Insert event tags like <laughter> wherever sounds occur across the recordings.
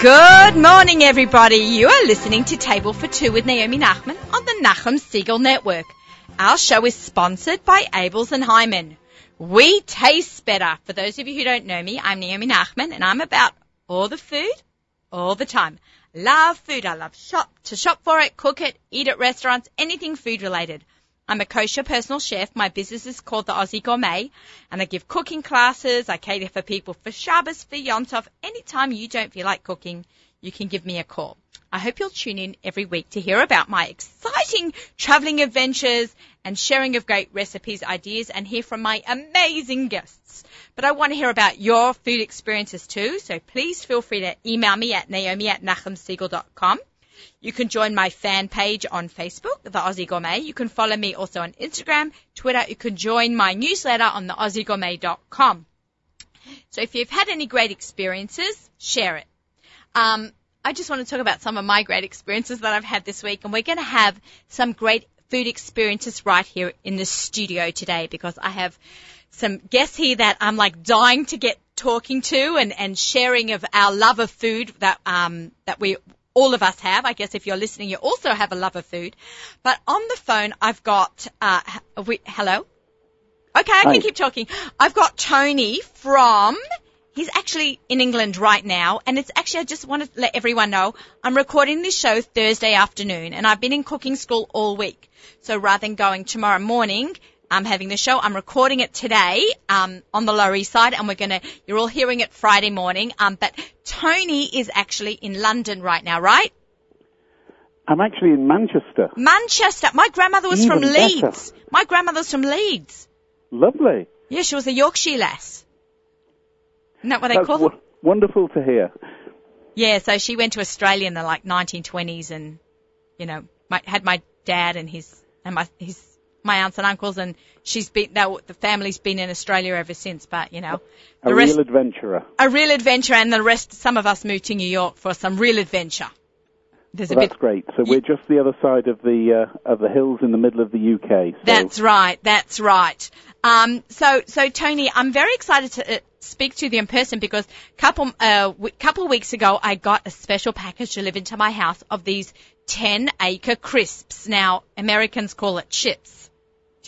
Good morning, everybody. You are listening to Table for Two with Naomi Nachman on the Nachum Segal Network. Our show is sponsored by Abeles and Heymann. We taste better. For those of you who don't know me, I'm Naomi Nachman and I'm about all the food, all the time. Love food. I love shop to shop for it, cook it, eat at restaurants, anything food related. I'm a kosher personal chef. My business is called the Aussie Gourmet, and I give cooking classes. I cater for people for Shabbos, for Yom Tov. Anytime you don't feel like cooking, you can give me a call. I hope you'll tune in every week to hear about my exciting traveling adventures and sharing of great recipes, ideas, and hear from my amazing guests. But I want to hear about your food experiences too, so please feel free to email me at naomi at nachumsegal.com. You can join my fan page on Facebook, The Aussie Gourmet. You can follow me also on Instagram, Twitter. You can join my newsletter on the AussieGourmet.com. So if you've had any great experiences, share it. Um, I just want to talk about some of my great experiences that I've had this week, and we're going to have some great food experiences right here in the studio today because I have some guests here that I'm like dying to get talking to and, and sharing of our love of food that um, that we all of us have. I guess if you're listening, you also have a love of food. But on the phone, I've got, uh, we, hello? Okay, I Hi. can keep talking. I've got Tony from, he's actually in England right now, and it's actually, I just want to let everyone know, I'm recording this show Thursday afternoon, and I've been in cooking school all week. So rather than going tomorrow morning, I'm having the show. I'm recording it today um, on the Lower East Side, and we're gonna. You're all hearing it Friday morning. Um, but Tony is actually in London right now, right? I'm actually in Manchester. Manchester. My grandmother was Even from Leeds. Better. My grandmother's from Leeds. Lovely. Yeah, she was a Yorkshire lass. Isn't that what they That's call w- Wonderful to hear. Yeah, so she went to Australia in the like 1920s, and you know, my, had my dad and his and my his my aunts and uncles, and she's been that the family's been in Australia ever since. But you know, a rest, real adventurer. A real adventurer, and the rest. Some of us moved to New York for some real adventure. Well, that's bit, great. So we're just the other side of the uh, of the hills in the middle of the UK. So. That's right. That's right. Um, so so Tony, I'm very excited to uh, speak to you in person because a couple uh, w- couple weeks ago I got a special package delivered to my house of these 10 acre crisps. Now Americans call it chips.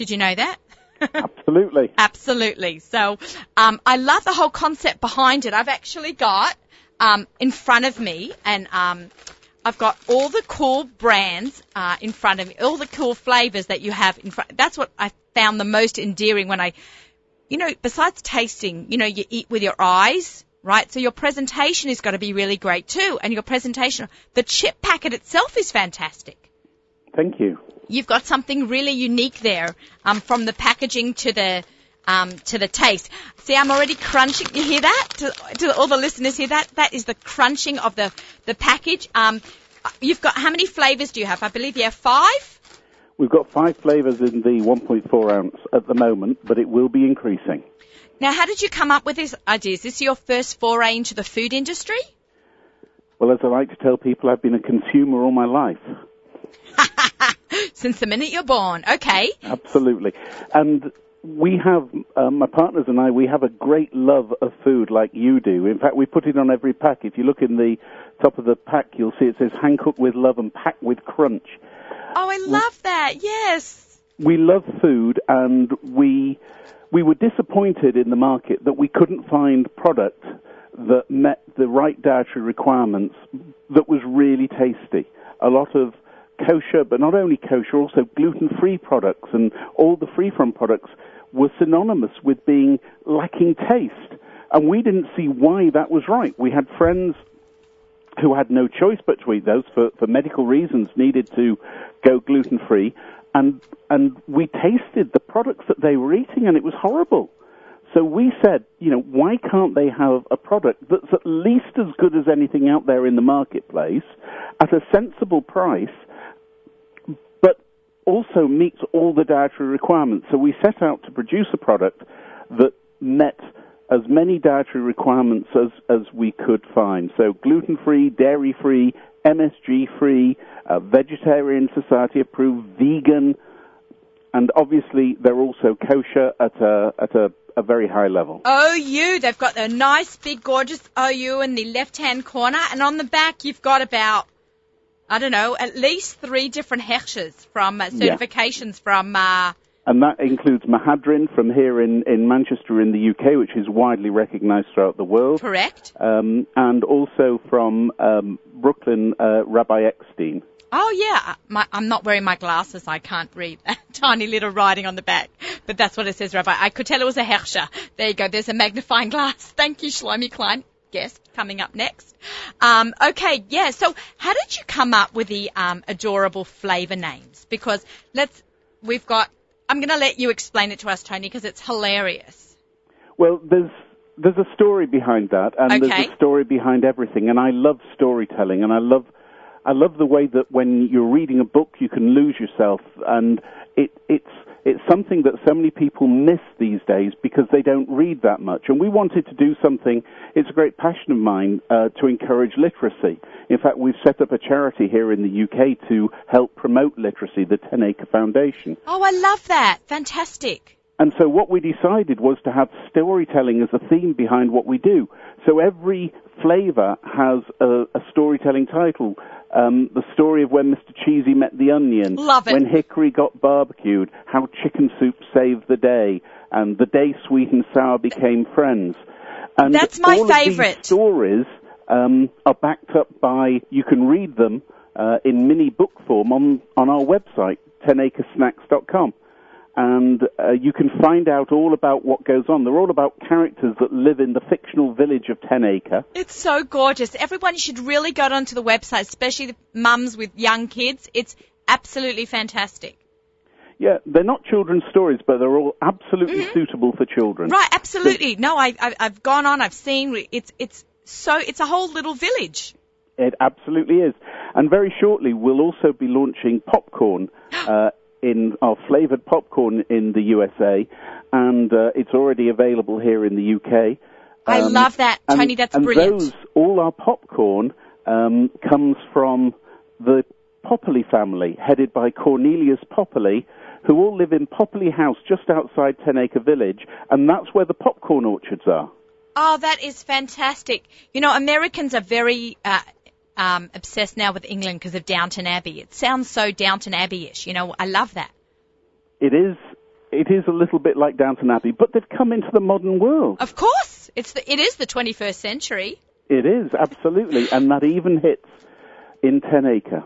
Did you know that? <laughs> Absolutely. Absolutely. So um, I love the whole concept behind it. I've actually got um, in front of me, and um, I've got all the cool brands uh, in front of me, all the cool flavors that you have in front. That's what I found the most endearing when I, you know, besides tasting, you know, you eat with your eyes, right? So your presentation has got to be really great too, and your presentation, the chip packet itself is fantastic. Thank you you've got something really unique there, um, from the packaging to the um, to the taste. See, I'm already crunching. You hear that? To, to, all the listeners hear that? That is the crunching of the the package. Um, you've got how many flavors do you have? I believe you have five. We've got five flavors in the 1.4 ounce at the moment, but it will be increasing. Now, how did you come up with this idea? Is this your first foray into the food industry? Well, as I like to tell people, I've been a consumer all my life. <laughs> <laughs> Since the minute you're born. Okay. Absolutely. And we have, um, my partners and I, we have a great love of food like you do. In fact, we put it on every pack. If you look in the top of the pack, you'll see it says hand cooked with love and packed with crunch. Oh, I love we, that. Yes. We love food and we, we were disappointed in the market that we couldn't find product that met the right dietary requirements that was really tasty. A lot of kosher, but not only kosher, also gluten-free products, and all the free-from products were synonymous with being lacking taste. And we didn't see why that was right. We had friends who had no choice but to eat those for, for medical reasons, needed to go gluten-free, and, and we tasted the products that they were eating, and it was horrible. So we said, you know, why can't they have a product that's at least as good as anything out there in the marketplace at a sensible price also meets all the dietary requirements. So we set out to produce a product that met as many dietary requirements as, as we could find. So gluten free, dairy free, MSG free, uh, vegetarian society approved, vegan, and obviously they're also kosher at a, at a a very high level. OU, they've got the nice, big, gorgeous OU in the left-hand corner, and on the back you've got about, I don't know, at least three different hechshes from uh, Yeah. certifications from. Uh, And that includes Mahadrin from here in, in Manchester in the UK, which is widely recognized throughout the world. correct. Um, and also from um, Brooklyn, uh, Rabbi Eckstein. Oh yeah, my, I'm not wearing my glasses. I can't read that <laughs> tiny little writing on the back, but that's what it says, Rabbi. I could tell it was a hechsher. There you go. There's a magnifying glass. <laughs> Thank you, Shlomi Klein. Guest coming up next. Um, okay, yeah. So how did you come up with the um, adorable flavor names? Because let's, we've got. I'm going to let you explain it to us, Tony, because it's hilarious. Well, there's there's a story behind that, and Okay. there's a story behind everything. And I love storytelling, and I love I love the way that when you're reading a book, you can lose yourself, and it it's it's something that so many people miss these days because they don't read that much. And we wanted to do something. It's a great passion of mine uh, to encourage literacy. In fact, we've set up a charity here in the UK to help promote literacy, the Ten Acre Foundation. Oh, I love that. Fantastic. And so what we decided was to have storytelling as a theme behind what we do. So every flavor has a, a storytelling title. Um, the story of when Mr. Cheesy met the onion. Love it. When Hickory got barbecued. How chicken soup saved the day. And the day sweet and sour became friends. And That's my all of these stories um, are backed up by, you can read them uh, in mini book form on, on our website, 10acresnacks.com and uh, you can find out all about what goes on. They're all about characters that live in the fictional village of Ten Acre. It's so gorgeous. Everyone should really go onto the website, especially the mums with young kids. It's absolutely fantastic. Yeah, they're not children's stories, but they're all absolutely suitable for children. Mm-hmm. Right, absolutely. No, I, I, I've gone on, I've seen, it's, it's so, it's a whole little village. It absolutely is. And very shortly, we'll also be launching popcorn <gasps> uh, in our flavored popcorn in the USA, and uh, it's already available here in the UK. I Um, love that, and- Tony. That's and brilliant. those, all our popcorn um, comes from the Popperly family, headed by Cornelius Popperly, who all live in Popperly House just outside Ten Acre Village, and that's where the popcorn orchards are. Oh, that is fantastic. You know, Americans are very uh, um, obsessed now with England because of Downton Abbey. It sounds so Downton Abbey-ish. You know, I love that. It is, it is a little bit like Downton Abbey, but they've come into the modern world. Of course, it's the, it is the 21st century. It is absolutely, and that even hits in Ten Acre.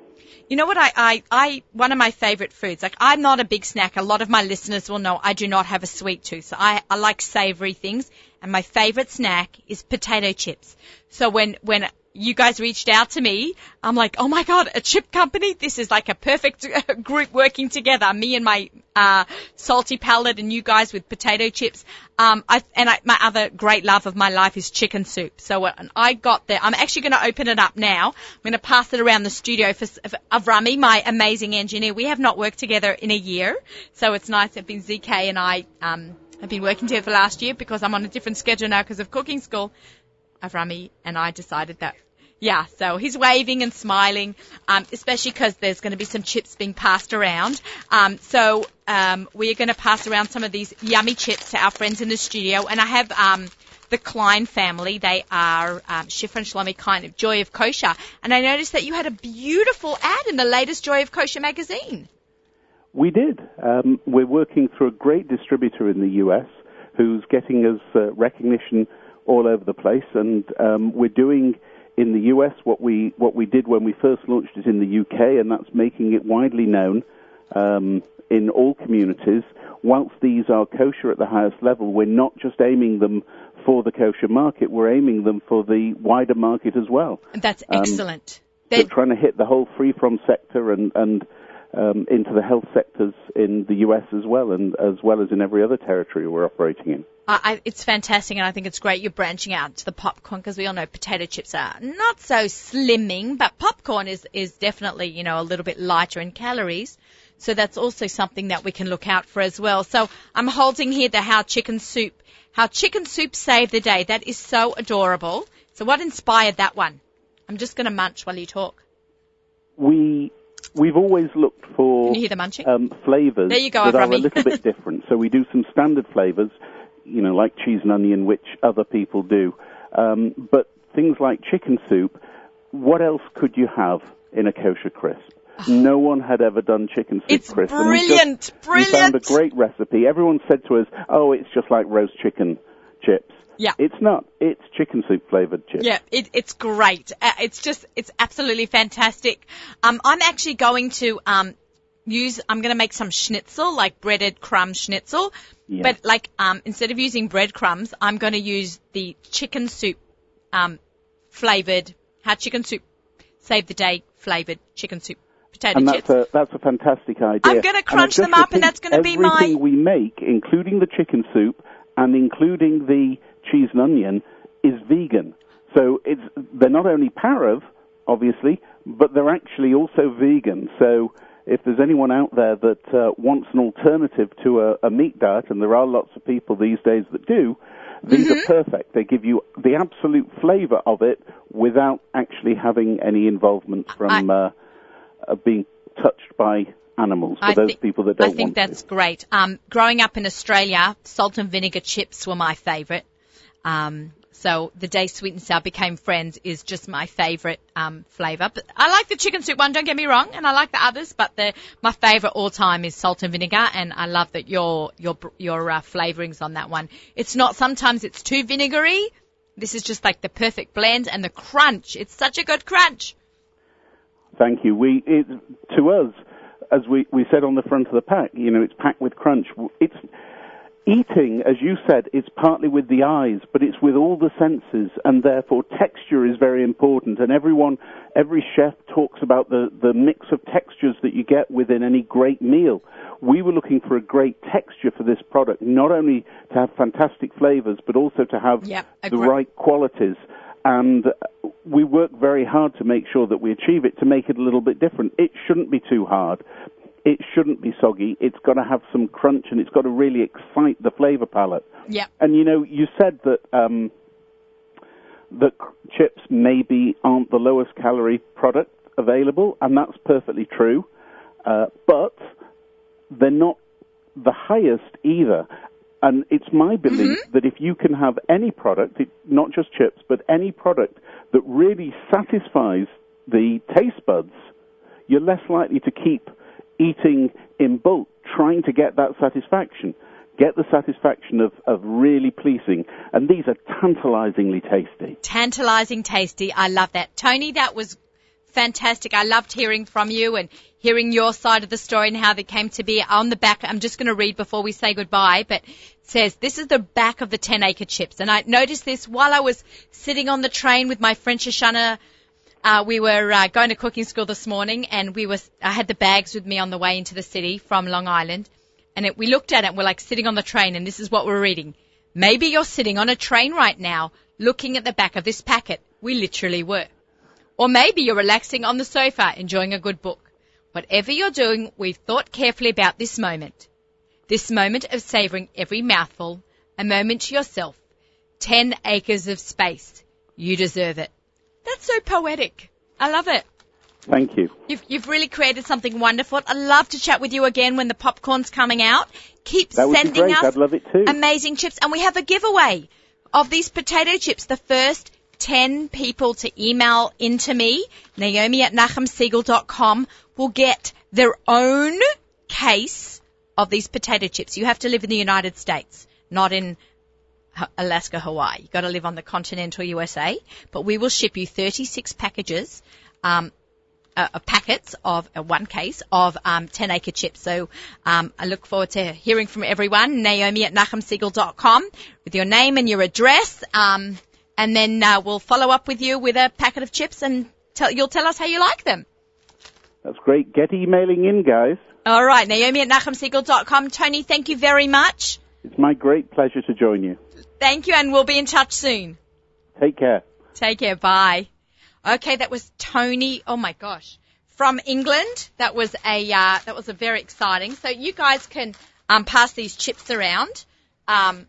You know what I, I, I, one of my favorite foods, like I'm not a big snack. A lot of my listeners will know I do not have a sweet tooth. So I, I like savory things and my favorite snack is potato chips. So when, when you guys reached out to me, I'm like, oh my god, a chip company? This is like a perfect group working together. Me and my, uh, salty palate and you guys with potato chips. Um, I, and I, my other great love of my life is chicken soup. So when I got there, I'm actually going to open it up now. I'm going to pass it around the studio for, for Avrami, my amazing engineer. We have not worked together in a year, so it's nice. It's been ZK and I um, have been working together for last year because I'm on a different schedule now because of cooking school. Avrami and I decided that. Yeah, so he's waving and smiling, um, especially because there's going to be some chips being passed around. Um, so um, we are going to pass around some of these yummy chips to our friends in the studio, and I have um, the Klein family. They are um, and Shlomi Klein of Joy of Kosher, and I noticed that you had a beautiful ad in the latest Joy of Kosher magazine. We did. Um, we're working through a great distributor in the US who's getting us uh, recognition all over the place, and um, we're doing in the US what we what we did when we first launched it in the UK, and that's making it widely known um, in all communities. Whilst these are kosher at the highest level, we're not just aiming them for the kosher market; we're aiming them for the wider market as well. And that's Um, excellent. So They- trying to hit the whole free from sector and and um, into the health sectors in the US as well, and as well as in every other territory we're operating in. I, I, it's fantastic, and I think it's great you're branching out to the popcorn because we all know potato chips are not so slimming, but popcorn is is definitely you know a little bit lighter in calories. So that's also something that we can look out for as well. So I'm holding here the how chicken soup, how chicken soup saved the day. That is so adorable. So what inspired that one? I'm just going to munch while you talk. We we've always looked for Can you hear the munching? um, flavors There you go, that are a little bit <laughs> different. So we do some standard flavors. you know, like cheese and onion, which other people do. Um, but things like chicken soup, what else could you have in a kosher crisp? No one had ever done chicken soup It's crisp. and we just- brilliant, We found a brilliant. great recipe. Everyone said to us, "Oh, it's just like roast chicken chips." Yeah. It's not. It's chicken soup flavored chips. Yeah, it, it's great. Uh, it's just, it's absolutely fantastic. Um, I'm actually going to um, use. I'm going to make some schnitzel, like breaded crumb schnitzel. Yeah. But like, um, instead of using breadcrumbs, I'm going to use the chicken soup um, flavored, how chicken soup save the day flavored chicken soup potato And chips. that's a that's a fantastic idea. I'm gonna crunch them up and that's gonna be my- everything we make, including the chicken soup and including the cheese and onion, is vegan. So it's they're not only parav, obviously, but they're actually also vegan. So if there's anyone out there that uh, wants an alternative to a, a meat diet, and there are lots of people these days that do, these Mm-hmm. are perfect. They give you the absolute flavour of it without actually having any involvement from uh, uh, being touched by animals. For I those think- people that don't I think that's great. Um, growing up in Australia, salt and vinegar chips were my favourite. Um, so the day sweet and sour became friends is just my favourite um, flavour. But I like the chicken soup one. Don't get me wrong, and I like the others. But the my favourite all time is salt and vinegar, and I love that your your your uh, flavourings on that one. It's not sometimes it's too vinegary. This is just like the perfect blend and the crunch. It's such a good crunch. Thank you. We it, to us, as we, we said on the front of the pack, you know, it's packed with crunch. It's eating, as you said, it's partly with the eyes, but it's with all the senses, and therefore texture is very important. And everyone, every chef talks about the, the mix of textures that you get within any great meal. We were looking for a great texture for this product, not only to have fantastic flavors, but also to have Yep, the right qualities. And we work very hard to make sure that we achieve it to make it a little bit different. It shouldn't be too hard. It shouldn't be soggy. It's got to have some crunch and it's got to really excite the flavor palette. Yeah. And you know, you said that um, that chips maybe aren't the lowest calorie product available, and that's perfectly true. Uh, but they're not the highest either. And it's my belief that if you can have any product, it, not just chips, but any product that really satisfies the taste buds, you're less likely to keep eating in bulk, trying to get that satisfaction. Get the satisfaction of, of really pleasing. And these are tantalizingly tasty. tantalizing tasty. I love that. Tony, that was fantastic. I loved hearing from you and hearing your side of the story and how they came to be. On the back, I'm just going to read before we say goodbye, but it says, this is the back of the 10 acre chips. And I noticed this while I was sitting on the train with my French Shoshana uh, we were uh, going to cooking school this morning, and we were. I had the bags with me on the way into the city from Long Island, and it, we looked at it. We're like sitting on the train, and this is what we're reading. Maybe you're sitting on a train right now, looking at the back of this packet. We literally were. Or maybe you're relaxing on the sofa, enjoying a good book. Whatever you're doing, we've thought carefully about this moment. This moment of savoring every mouthful, a moment to yourself. Ten acres of space. You deserve it. That's so poetic. I love it. Thank you. You've, you've really created something wonderful. I'd love to chat with you again when the popcorn's coming out. Keep That would be sending great. us I'd love it too. amazing chips. And we have a giveaway of these potato chips. The first 10 people to email into me, Naomi at nachumsegal.com, will get their own case of these potato chips. You have to live in the United States, not in Alaska, Hawaii. You've got to live on the continental USA. But we will ship you 36 packages, um, uh, packets of uh, one case of um, 10 acre chips. So um, I look forward to hearing from everyone. Naomi at nachumsegal.com with your name and your address. Um, and then uh, we'll follow up with you with a packet of chips and tell, you'll tell us how you like them. That's great. Get emailing in, guys. All right, Naomi at nachumsegal.com. Tony, thank you very much. It's my great pleasure to join you. Thank you, and we'll be in touch soon. Take care. Take care. Bye. Okay, that was Tony. Oh my gosh, from England. That was a uh, that was a very exciting. So you guys can um, pass these chips around. Um,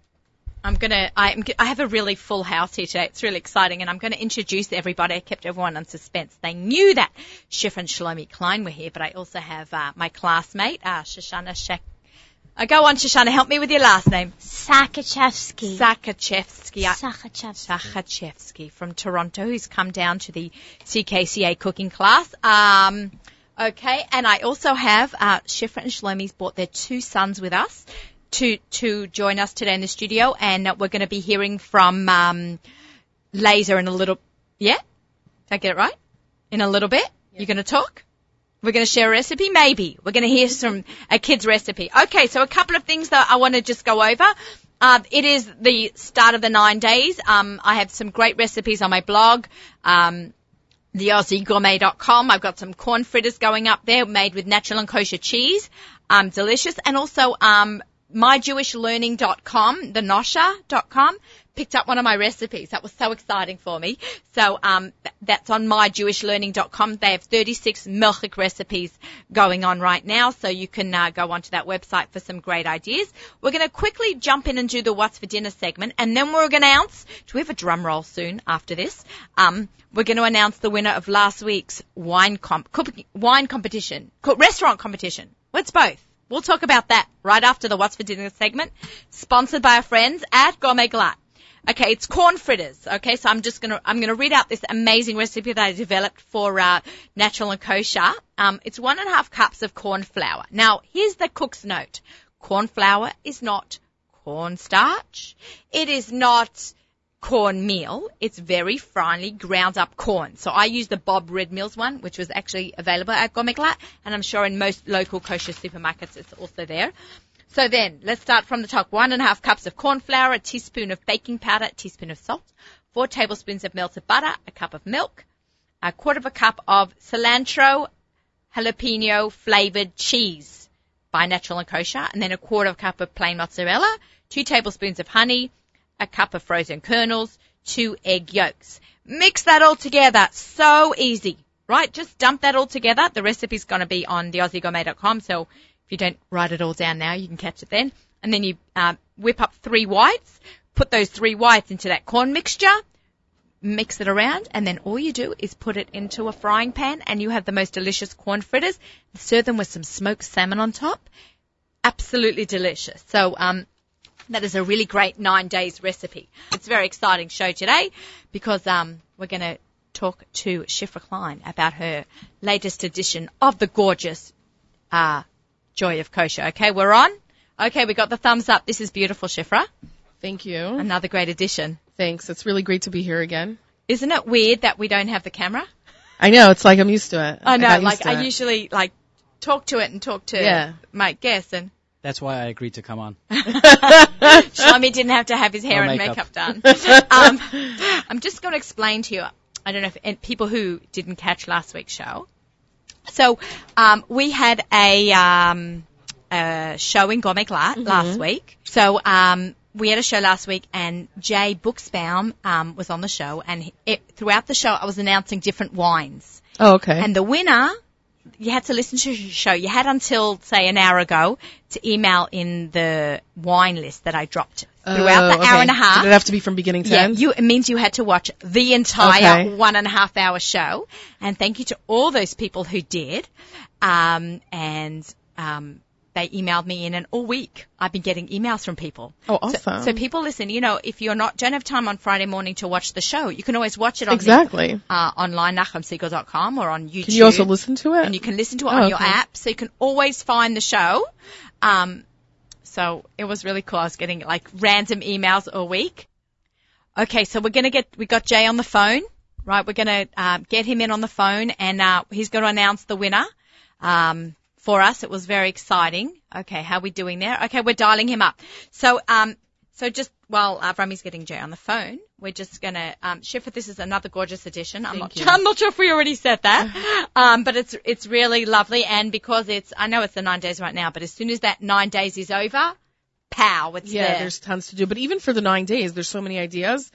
I'm gonna. I'm, I have a really full house here today. It's really exciting, and I'm going to introduce everybody. I kept everyone on suspense. They knew that Chef and Shlomi Klein were here, but I also have uh, my classmate, uh, Shoshana Shek. Uh, go on, Shoshana. Help me with your last name. Sakachevsky. Sakachevsky. Sakachevsky. Sakachevsky from Toronto, who's come down to the CKCA cooking class. Um, okay, and I also have uh, Shifra and Shlomi's brought their two sons with us to to join us today in the studio, and uh, we're going to be hearing from um, Laser in a little. Yeah, did I get it right? In a little bit, you're going to talk. We're going to share a recipe, maybe. We're going to hear some a kid's recipe. Okay, so a couple of things that I want to just go over. Um, it is the start of the nine days. Um, I have some great recipes on my blog. Um, theaussiegourmet.com. I've got some corn fritters going up there made with natural and kosher cheese. Um, delicious. And also, um, myjewishlearning.com, the nosher.com, picked up one of my recipes. That was so exciting for me. So um, th- that's on myjewishlearning.com. They have 36 milchik recipes going on right now, so you can uh, go onto that website for some great ideas. We're going to quickly jump in and do the what's for dinner segment, and then we're going to announce. Do we have a drum roll soon after this? Um, we're going to announce the winner of last week's wine comp- wine competition, restaurant competition. What's both? We'll talk about that right after the What's for Dinner segment, sponsored by our friends at Gourmet Glatt. Okay, it's corn fritters. Okay, so I'm just gonna I'm gonna read out this amazing recipe that I developed for uh, natural and kosher. Um, it's one and a half cups of corn flour. Now, here's the cook's note: corn flour is not cornstarch. It is not corn meal. It's very finely ground up corn. So I use the Bob Red Mills one, which was actually available at Gourmet and I'm sure in most local kosher supermarkets it's also there. So then, let's start from the top. One and a half cups of corn flour, a teaspoon of baking powder, a teaspoon of salt, four tablespoons of melted butter, a cup of milk, a quarter of a cup of cilantro, jalapeno flavored cheese by Natural and Kosher, and then a quarter of a cup of plain mozzarella, two tablespoons of honey, a cup of frozen kernels, two egg yolks. Mix that all together. So easy, right? Just dump that all together. The recipe's going to be on theaussiegourmet.com. So if you don't write it all down now, you can catch it then. And then you uh, whip up three whites, put those three whites into that corn mixture, mix it around, and then all you do is put it into a frying pan, and you have the most delicious corn fritters. Serve them with some smoked salmon on top. Absolutely delicious. So um, that is a really great nine days recipe. It's a very exciting show today because um, we're going to talk to Shifra Klein about her latest edition of the gorgeous uh, Joy of Kosher. Okay, we're on. Okay, we got the thumbs up. This is beautiful, Shifra. Thank you. Another great addition. Thanks. It's really great to be here again. Isn't it weird that we don't have the camera? I know. It's like I'm used to it. I know. I like I it. usually like talk to it and talk to yeah. my guests and that's why I agreed to come on. <laughs> <laughs> Shlomi didn't have to have his hair no and makeup, makeup done. <laughs> um, I'm just going to explain to you. I don't know if people who didn't catch last week's show. So um, we had a, um, a show in Gourmet mm-hmm. last week. So um, we had a show last week, and Jay Buchsbaum um, was on the show, and it, throughout the show, I was announcing different wines. Oh, okay. And the winner you had to listen to the show. You had until, say, an hour ago to email in the wine list that I dropped throughout the oh, okay. hour and a half. Did it have to be from beginning to yeah, end? You, it means you had to watch the entire okay. one and a half hour show. And thank you to all those people who did. Um, and, um, they emailed me in and all week I've been getting emails from people. Oh, awesome. So, so, people listen, you know, if you're not, don't have time on Friday morning to watch the show, you can always watch it on exactly. The, uh, online, nachumsegal.com or on YouTube. Can you also listen to it? And you can listen to it oh, on okay. your app, so you can always find the show. Um, so it was really cool. I was getting like random emails a week. Okay, so we're gonna get, we got Jay on the phone, right? We're gonna, uh, get him in on the phone and, uh, he's gonna announce the winner. Um, for us. It was very exciting. Okay, how are we doing there? Okay, we're dialing him up. So, um, so just while uh, Rami's getting Jay on the phone, we're just gonna um, Shifra. This is another gorgeous edition. I'm Thank not. <laughs> I'm not sure if we already said that, <laughs> um, but it's it's really lovely. And because it's, I know it's the nine days right now, but as soon as that nine days is over, pow, it's yeah. There. There's tons to do, but even for the nine days, there's so many ideas.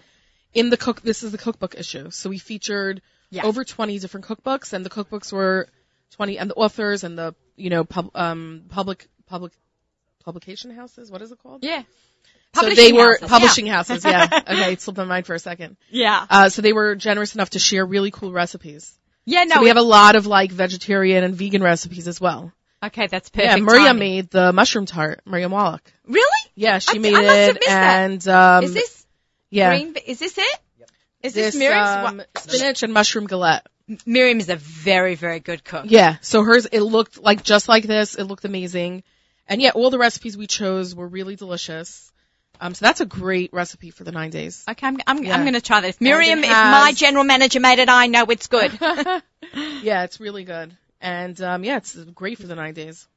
In the cook, this is the cookbook issue. So we featured yeah. over 20 different cookbooks, and the cookbooks were 20, and the authors and the you know, pub, um, public, public, publication houses. What is it called? Yeah. So they were houses. publishing yeah. houses. Yeah. <laughs> okay, it slipped my mind for a second. Yeah. Uh, so they were generous enough to share really cool recipes. Yeah. No. So we have a lot of like vegetarian and vegan recipes as well. Okay, that's perfect. yeah, Maria timing. made the mushroom tart. Maria Wallach. Really? Yeah, she I- made I must have it, missed that. and um, is this yeah, green? Is this it? Is this, this Miriam's? um, What- spinach and mushroom galette. Miriam is a very, very good cook. Yeah, so hers it looked like just like this. It looked amazing, and yeah, all the recipes we chose were really delicious. Um, so that's a great recipe for the nine days. Okay, I'm, I'm, Yeah. I'm going to try this. Miriam, it if my general manager made it, I know it's good. <laughs> <laughs> yeah, it's really good, and um, yeah, it's great for the nine days.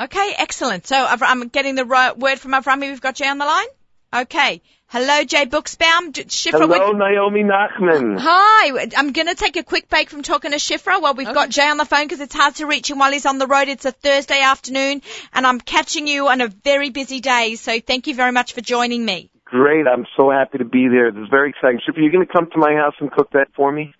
okay, excellent. So I'm getting the ro- word from Avrami. We've got Jay on the line. Okay. Hello, Jay Buchsbaum. D- Shifra, Hello, would- Naomi Nachman. Hi, I'm going to take a quick break from talking to Shifra while we've got Jay on the phone because it's hard to reach him while he's on the road. It's a Thursday afternoon and I'm catching you on a very busy day. So thank you very much for joining me. Great, I'm so happy to be there. This is very exciting. Shifra, you going to come to my house and cook that for me?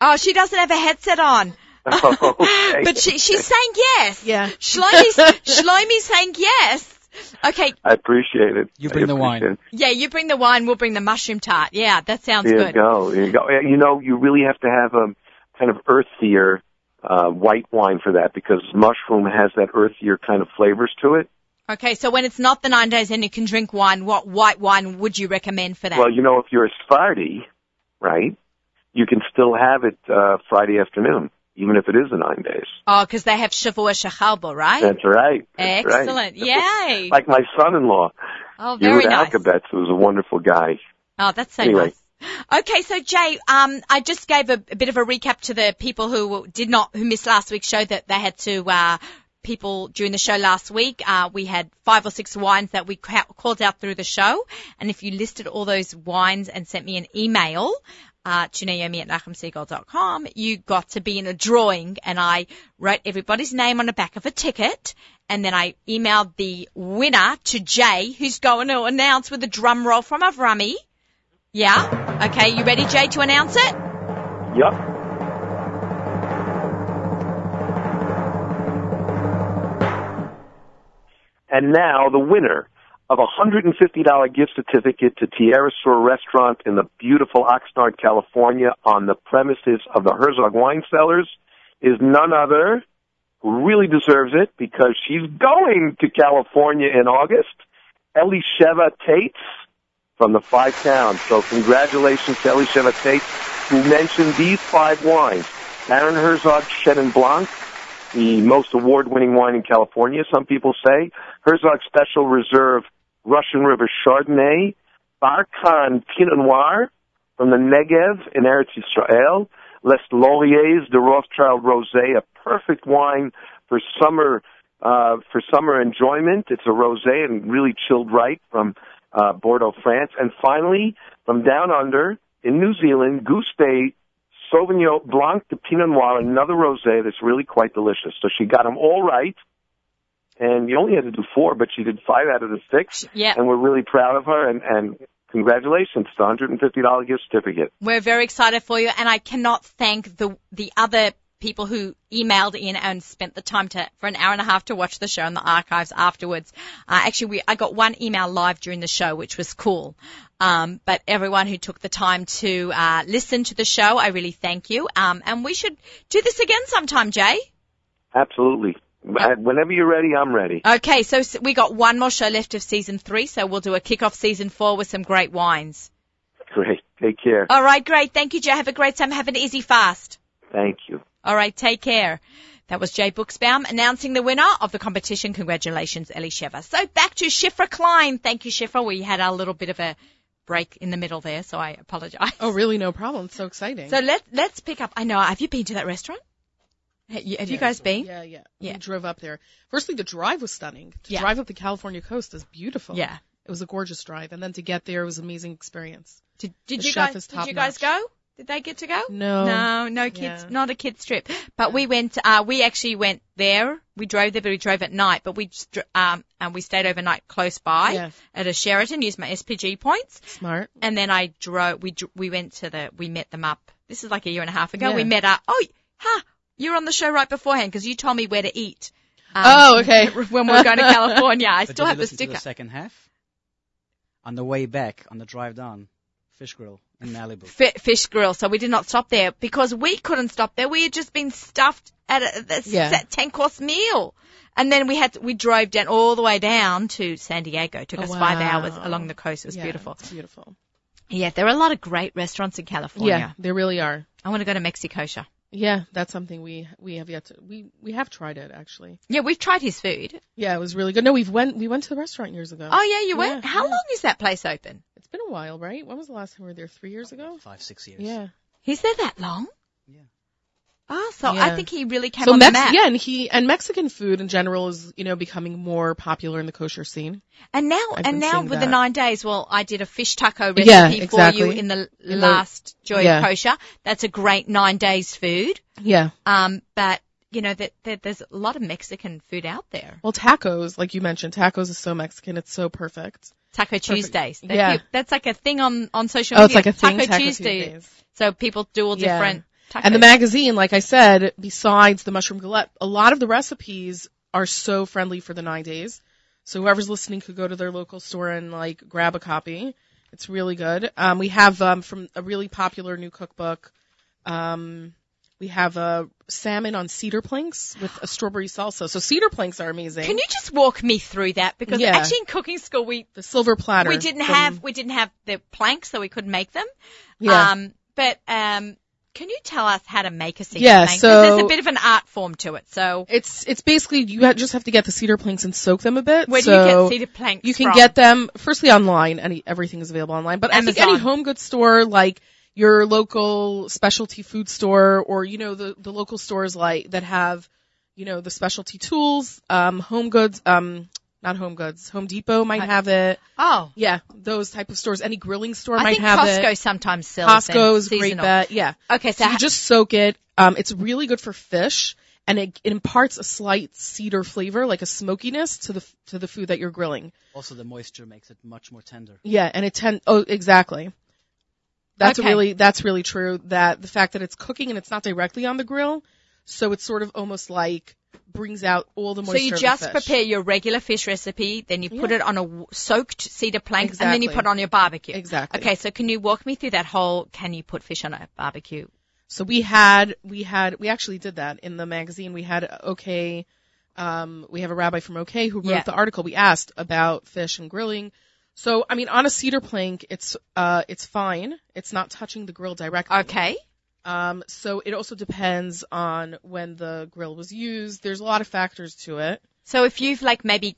Oh, she doesn't have a headset on. <laughs> Okay. <laughs> but she, she's saying yes. Yeah. Shlomi's, Shlomi's saying yes. <laughs> Okay, I appreciate it. You bring the wine. appreciate it. yeah, you bring the wine, we'll bring the mushroom tart. Yeah, that sounds There you good. go. There you go. You know, you really have to have a kind of earthier uh, white wine for that because mushroom has that earthier kind of flavors to it. Okay, so when it's not the nine days and you can drink wine, what white wine would you recommend for that? Well, you know, if you're a Sephardi, right, you can still have it uh, Friday afternoon, even if it is the nine days. oh, because they have Shavua Shechalbo, right? That's right. That's right. Excellent. Yay. Like my son-in-law, oh, very Yehuda nice. Alkabetz, who's a wonderful guy. Oh, that's so Anyway. nice. Okay, so Jay, um, I just gave a, a bit of a recap to the people who did not, who missed last week's show that they had to, uh, people during the show last week. Uh, we had five or six wines that we ca- called out through the show. And if you listed all those wines and sent me an email, uh, to Naomi at nachumsegal.com, you got to be in a drawing and I wrote everybody's name on the back of a ticket and then I emailed the winner to Jay who's going to announce with a drum roll from Avrami. Yeah? Okay, you ready Jay to announce it? Yep. And now the winner of a $150 gift certificate to Tierra Sur Restaurant in the beautiful Oxnard, California on the premises of the Herzog Wine Cellars is none other who really deserves it because she's going to California in August. Elisheva Tates from the Five Towns. So congratulations to Elisheva Tates who mentioned these five wines. Baron Herzog Chenin Blanc, the most award-winning wine in California, some people say. Herzog Special Reserve Russian River Chardonnay. Barkan Pinot Noir from the Negev in Eretz Yisrael. Les Lauriers de Rothschild Rosé, a perfect wine for summer, uh, for summer enjoyment. It's a rosé and really chilled right from, uh, Bordeaux, France. And finally, from down under in New Zealand, Goose Bay Sauvignon Blanc de Pinot Noir, another rosé that's really quite delicious. So she got them all right. And you only had to do four, but she did five out of the six. Yeah. And we're really proud of her and, and congratulations. It's a $150 gift certificate. We're very excited for you, and I cannot thank the the other people who emailed in and spent the time to for an hour and a half to watch the show in the archives afterwards. Uh, actually, we I got one email live during the show, which was cool. Um, but everyone who took the time to uh, listen to the show, I really thank you. Um, and we should do this again sometime, Jay. Absolutely. Whenever you're ready, I'm ready. Okay, so we got one more show left of season three, so we'll do a kick-off season four with some great wines. Great. Take care. All right, great. Thank you, Jay. Have a great time. Have an easy fast. Thank you. All right, take care. That was Jay Buchsbaum announcing the winner of the competition. Congratulations, Elisheva. So back to Shifra Klein. Thank you, Shifra. We had a little bit of a break in the middle there, so I apologize. Oh, really? No problem. It's so exciting. So let let's pick up. I know. Have you been to that restaurant? Have you, have you guys been? Yeah, yeah. Yeah. We drove up there. Firstly, the drive was stunning. To Yeah. drive up the California coast is beautiful. Yeah. It was a gorgeous drive. And then to get there was an amazing experience. Did, did The you chef guys? Did you guys go? Top-notch. Did they get to go? No. No, no kids, Yeah. not a kids trip. But we went, uh, we actually went there. We drove there, but we drove at night, but we just, um, and we stayed overnight close by Yeah. at a Sheraton, used my SPG points. Smart. And then I drove, we, dr- we went to the, we met them up. This is like a year and a half ago. Yeah. We met up. Oh, huh. You were on the show right beforehand because you told me where to eat. Um, Oh, okay. <laughs> when we were going to California. I But still did have you the listen to sticker. the second half? On the way back, on the drive down, fish grill in Malibu. fi- fish grill, so we did not stop there because we couldn't stop there. We had just been stuffed at a, a Yeah. set ten course meal, and then we had to, we drove down all the way down to San Diego. It took Oh, us five hours along the coast. It was Yeah, beautiful. It's beautiful. Yeah, there are a lot of great restaurants in California. Yeah, there really are. I want to go to Mexikosher. Yeah, that's something we we have yet to we we have tried it actually. Yeah, we've tried his food. Yeah, it was really good. No, we've went we went to the restaurant years ago. Oh yeah, you went. Yeah, How yeah. long is that place open? It's been a while, right? When was the last time we were there? Three years ago. Five, six years. Yeah. He's there that long? Yeah. Oh, so I think he really came So on Mex- the map. yeah, and he and Mexican food in general is you know becoming more popular in the kosher scene. And now, I've and now seeing with the nine days, well, I did a fish taco recipe Yeah, for you in the In the- last Joy yeah. of Kosher. That's a great nine days food. Yeah. Um, but you know that, that there's a lot of Mexican food out there. Well, tacos, like you mentioned, tacos is so Mexican. It's so perfect. Taco Tuesdays. That Yeah. you- that's like a thing on on social Oh, media. it's like a thing. Taco, Taco Tuesday. Tuesdays. So people do all Yeah. different. Tacos. And the magazine, like I said, besides the mushroom galette, a lot of the recipes are so friendly for the nine days. So whoever's listening could go to their local store and like grab a copy. It's really good. Um, we have um, from a really popular new cookbook. Um, we have a salmon on cedar planks with a strawberry salsa. So cedar planks are amazing. Can you just walk me through that? Because Yeah. actually in cooking school we the silver platter. we didn't from- have we didn't have the planks, so we couldn't make them. Yeah. Um, but um, can you tell us how to make a cedar Yeah, plank? 'Cause there's a bit of an art form to it. So It's it's basically you just have to get the cedar planks and soak them a bit. where do you get cedar planks? You can from? get them firstly online. Any everything is available online, but I think any home goods store like your local specialty food store or you know the the local stores like that have you know the specialty tools, um, home goods, um, not home goods, Home Depot might I- have it. Oh, Yeah, those type of stores. Any grilling store I might have Costco it. Costco sometimes sells them Costco's a great seasonal. bet. Yeah. Okay, so, So you just soak it. Um, it's really good for fish, and it, it imparts a slight cedar flavor, like a smokiness to the to the food that you're grilling. Also, the moisture makes it much more tender. Yeah, and it tend. Oh, exactly. That's Okay. really that's really true. That the fact that it's cooking and it's not directly on the grill, so it's sort of almost like brings out all the moisture. so you just prepare your regular fish recipe, then you put Yeah. it on a soaked cedar plank, and then you put it on your barbecue. Exactly. Okay, so can you walk me through that whole? Can you put fish on a barbecue? So we had we had we actually did that in the magazine. We had okay, um, we have a rabbi from OK who wrote Yeah. the article. We asked about fish and grilling. So I mean, on a cedar plank, it's uh it's fine. It's not touching the grill directly. Okay. Um, so it also depends on when the grill was used. There's a lot of factors to it. So if you've like maybe,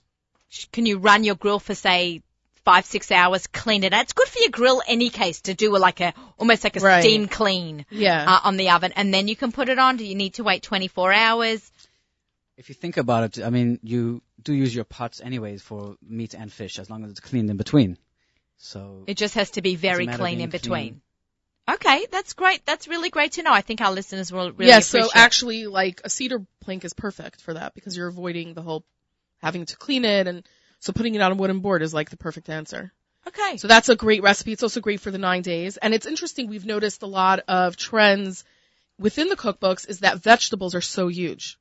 sh- can you run your grill for say five six hours, clean it out? It's good for your grill any case to do like a almost like a Right. steam clean Yeah. uh, on the oven, and then you can put it on. Do you need to wait 24 hours? If you think about it, I mean, you do use your pots anyways for meat and fish, as long as it's cleaned in between. So It just has to be very clean in between. clean. Okay, that's great. That's really great to know. I think our listeners will really yeah. appreciate. So actually, like a cedar plank is perfect for that because you're avoiding the whole having to clean it, and so putting it on a wooden board is like the perfect answer. okay. So that's a great recipe. It's also great for the nine days. And it's interesting, we've noticed a lot of trends within the cookbooks is that vegetables are so huge.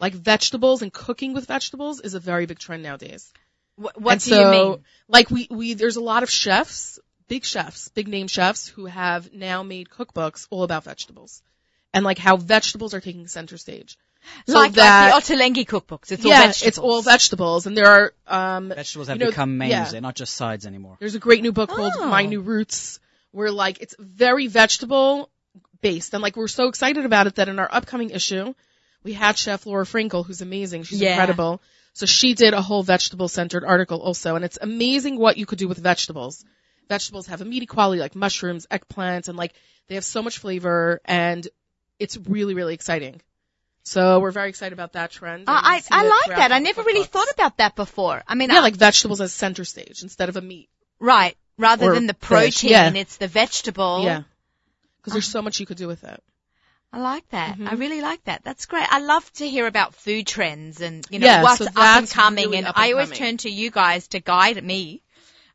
Like vegetables and cooking with vegetables is a very big trend nowadays. Wh- what do so, you mean? Like we, we, there's a lot of chefs, big chefs, big name chefs who have now made cookbooks all about vegetables. And like how vegetables are taking center stage. So like, that, like the Ottolenghi cookbooks. It's all yeah, vegetables. it's all vegetables. And there are, um, vegetables have you know, become mains; yeah. they're not just sides anymore. There's a great new book called Oh. My New Roots where like it's very vegetable based and like we're so excited about it that in our upcoming issue we had chef Laura Frankel who's amazing. She's Yeah. incredible. So she did a whole vegetable centered article also and it's amazing what you could do with vegetables. Vegetables have a meaty quality like mushrooms, eggplants and like they have so much flavor and it's really really exciting. So we're very excited about that trend. and I, I like that. I never really thought about that before. I mean, Yeah, I- like vegetables as center stage instead of a meat. right. Rather or than the protein, yeah. it's the vegetable. Yeah. Because there's so much you could do with it. I like that. I Mhm. really like that. That's great. I love to hear about food trends and you know Yeah, what's so up and coming. really and and I always coming. turn to you guys to guide me.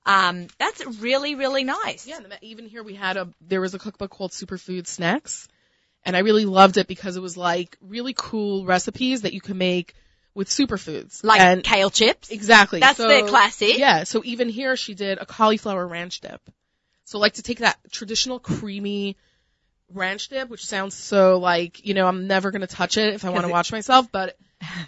Um, that's really really nice. Yeah, and even here we had a there was a cookbook called Superfood Snacks, and I really loved it because it was like really cool recipes that you can make with superfoods. Like and kale chips. exactly, That's so, the classic. Yeah, so even here she did a cauliflower ranch dip. So I like to take that traditional creamy ranch dip, which sounds so like, you know, I'm never going to touch it if I want to watch myself, but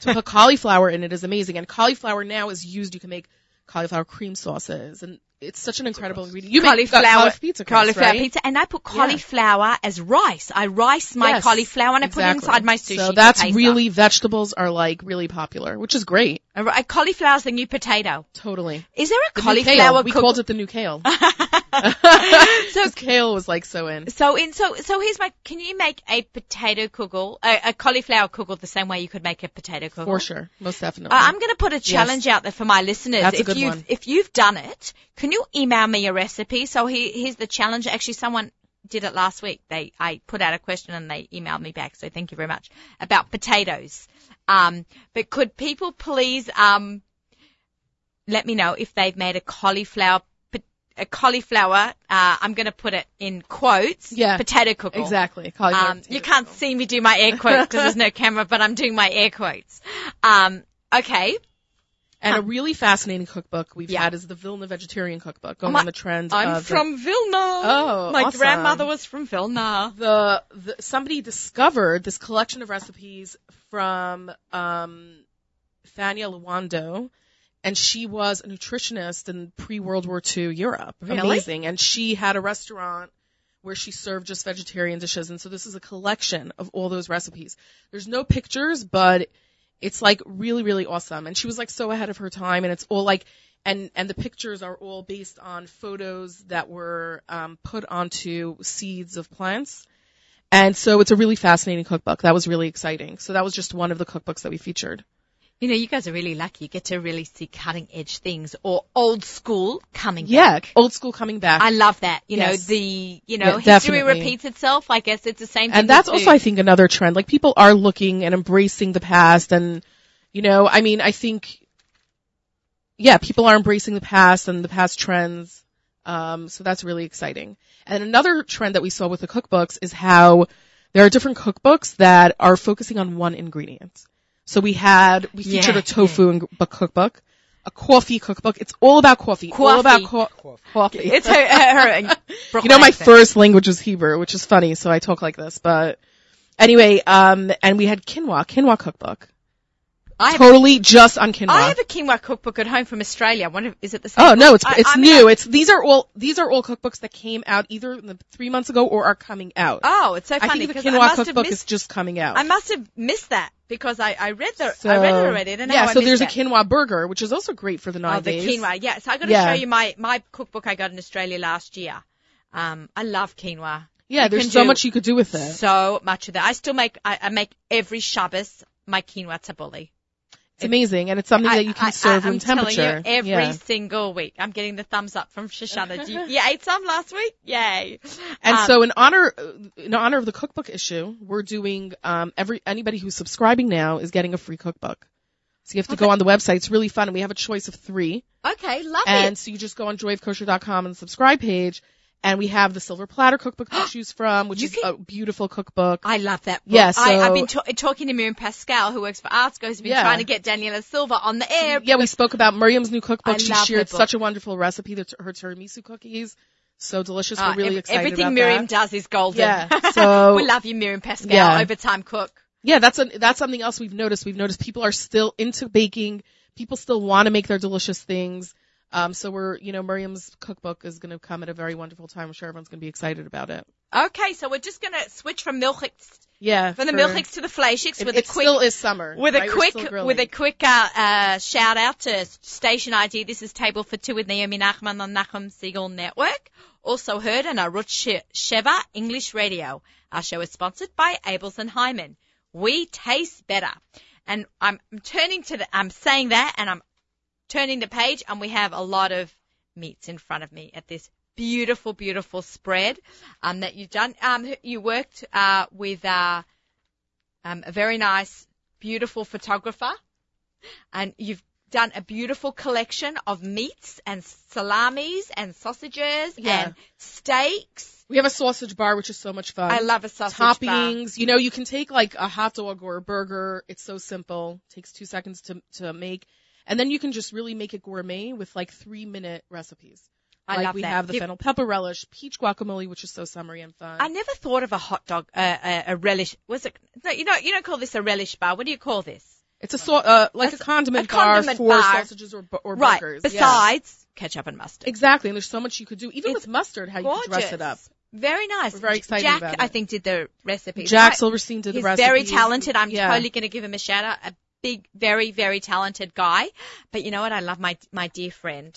to put <laughs> cauliflower in it is amazing. And cauliflower now is used, you can make cauliflower cream sauces and it's such an incredible ingredient. You make cauliflower cauliflower pizza crust, cauliflower right? pizza, and I put cauliflower as rice. I rice my Yes, cauliflower and I put it inside my sushi. So that's really vegetables are like really popular, which is great. A, a cauliflower's the new potato. Totally. Is there a The cauliflower? We cook- called it the new kale. <laughs> <laughs> so kale was like so in. so in so so here's my. Can you make a potato kugel, a, a cauliflower kugel, the same way you could make a potato kugel? For sure. Most definitely. Uh, I'm going to put a challenge out there for my listeners. That's a if good you've one. if you've done it, can you email me a recipe? So here, here's the challenge. Actually, someone did it last week. They I put out a question and they emailed me back. So thank you very much about potatoes. Um, but could people please um let me know if they've made a cauliflower a cauliflower. Uh, I'm going to put it in quotes. Yeah. Potato kugel. exactly. Um, you can't kugel. see me do my air <laughs> quotes because there's no camera, but I'm doing my air quotes. Um, okay. And a really fascinating cookbook we've Yeah. had is the Vilna Vegetarian Cookbook, going My- on the trend. I'm of the- from Vilna. Oh, my awesome. grandmother was from Vilna. the, the somebody discovered this collection of recipes from um, Fania Lewando, and she was a nutritionist in pre World War II Europe. Really? Amazing, and she had a restaurant where she served just vegetarian dishes, and so this is a collection of all those recipes. There's no pictures, but it's like really really awesome, and she was like so ahead of her time, and it's all like. And, and the pictures are all based on photos that were um, put onto seeds of plants. And so it's a really fascinating cookbook. That was really exciting. So that was just one of the cookbooks that we featured. You know, you guys are really lucky. You get to really see cutting edge things or old school coming Yeah, back. old school coming back. I love that. You know, the, you know, Yeah, history definitely. repeats itself. I guess it's the same thing. and that's also, I think, another trend. Like people are looking and embracing the past and, you know, I mean, I think, yeah, people are embracing the past and the past trends. Um, so that's really exciting. And another trend that we saw with the cookbooks is how there are different cookbooks that are focusing on one ingredient. So we had, we Yeah, featured a tofu ing- book cookbook, a coffee cookbook. It's all about coffee. All about Coffee. co- coffee. It's her, her, her <laughs> You know, my first language is Hebrew, which is funny, so I talk like this. But anyway, um, and we had quinoa, quinoa cookbook, I have, totally just on quinoa. I have a quinoa cookbook at home from Australia. I wonder, is it the same? oh book? no, it's it's I mean, new. I- it's these are all these are all cookbooks that came out either three months ago or are coming out. oh, it's so I funny think the because I quinoa must have cookbook is just coming out. I must have missed that because I, I read the so, I read it already. I yeah, so there's that. a quinoa burger, which is also great for the nine Oh, the quinoa. Yeah. So I got to Yeah. show you my my cookbook I got in Australia last year. Um, I love quinoa. Yeah, You there's so much you could do with it. So much of that. I still make. I, I make every Shabbos my quinoa tabbouleh. It's amazing, and it's something I- that you can I- serve I, room I'm temperature. every yeah. single week. I'm getting the thumbs up from Shoshana. Do you, you ate some last week? Yay! And Um, so in honor in honor of the cookbook issue, we're doing um every anybody who's subscribing now is getting a free cookbook. So you have to go on the website. It's really fun. and We have a choice of three. Okay, love And it. so you just go on joyofkosher.com and the subscribe page. And we have the silver platter cookbook to <gasps> choose from, which You is can- a beautiful cookbook. I love that book. Yeah, I, I've been ta- talking to Miriam Pascal, who works for ArtScroll, who's been Yeah. trying to get Daniela Silva on the air. yeah, we spoke about Miriam's new cookbook. I she shared such a wonderful recipe. That her tiramisu cookies, so delicious. Uh, We're really ev- excited everything Miriam that. does is golden. Yeah, <laughs> so- we love you, Miriam Pascal, Yeah. overtime cook. Yeah, that's a, that's something else we've noticed. We've noticed people are still into baking. People still want to make their delicious things. Um, so we're, you know, Miriam's cookbook is going to come at a very wonderful time. I'm sure everyone's going to be excited about it. Okay, so we're just gonna switch from milchiks, Yeah. from the for- milchiks to the fleischiks It, with a it quick still is summer. with a right? We're quick with a quick uh, uh, shout out to station ID. This is Table for Two with Naomi Nachman on Nachum Segal Network. Also heard on Arutz Sheva English Radio. Our show is sponsored by Abeles and Heymann. We taste better. And I'm turning to the, I'm saying that and I'm turning the page and we have a lot of meats in front of me at this beautiful, beautiful spread, um, that you've done. Um, you worked, uh, with, uh, um, a very nice, beautiful photographer, and you've done a beautiful collection of meats and salamis and sausages Yeah. and steaks. we have a sausage bar, which is so much fun. I love a sausage bar. toppings. You know, you can take like a hot dog or a burger. It's so simple. It Takes two seconds to to make, and then you can just really make it gourmet with like three minute recipes. I like love we that. have the fennel pepper relish, peach guacamole, which is so summery and fun. I never thought of a hot dog, uh, a, a relish. Was it? No, you don't. You don't call this a relish bar. What do you call this? it's a so, uh, like A a, condiment a condiment bar for bar. sausages or, or right. burgers. yeah. Besides ketchup and mustard. Exactly, and there's so much you could do, even It's with mustard, how you could dress it up. Very nice. We're very excited Jack, about it. I think, did the recipe. Jack Right. Silverstein did He's the recipe. very talented. I'm yeah. totally going to give him a shout out. Big, very, very talented guy. But you know what? I love my my dear friend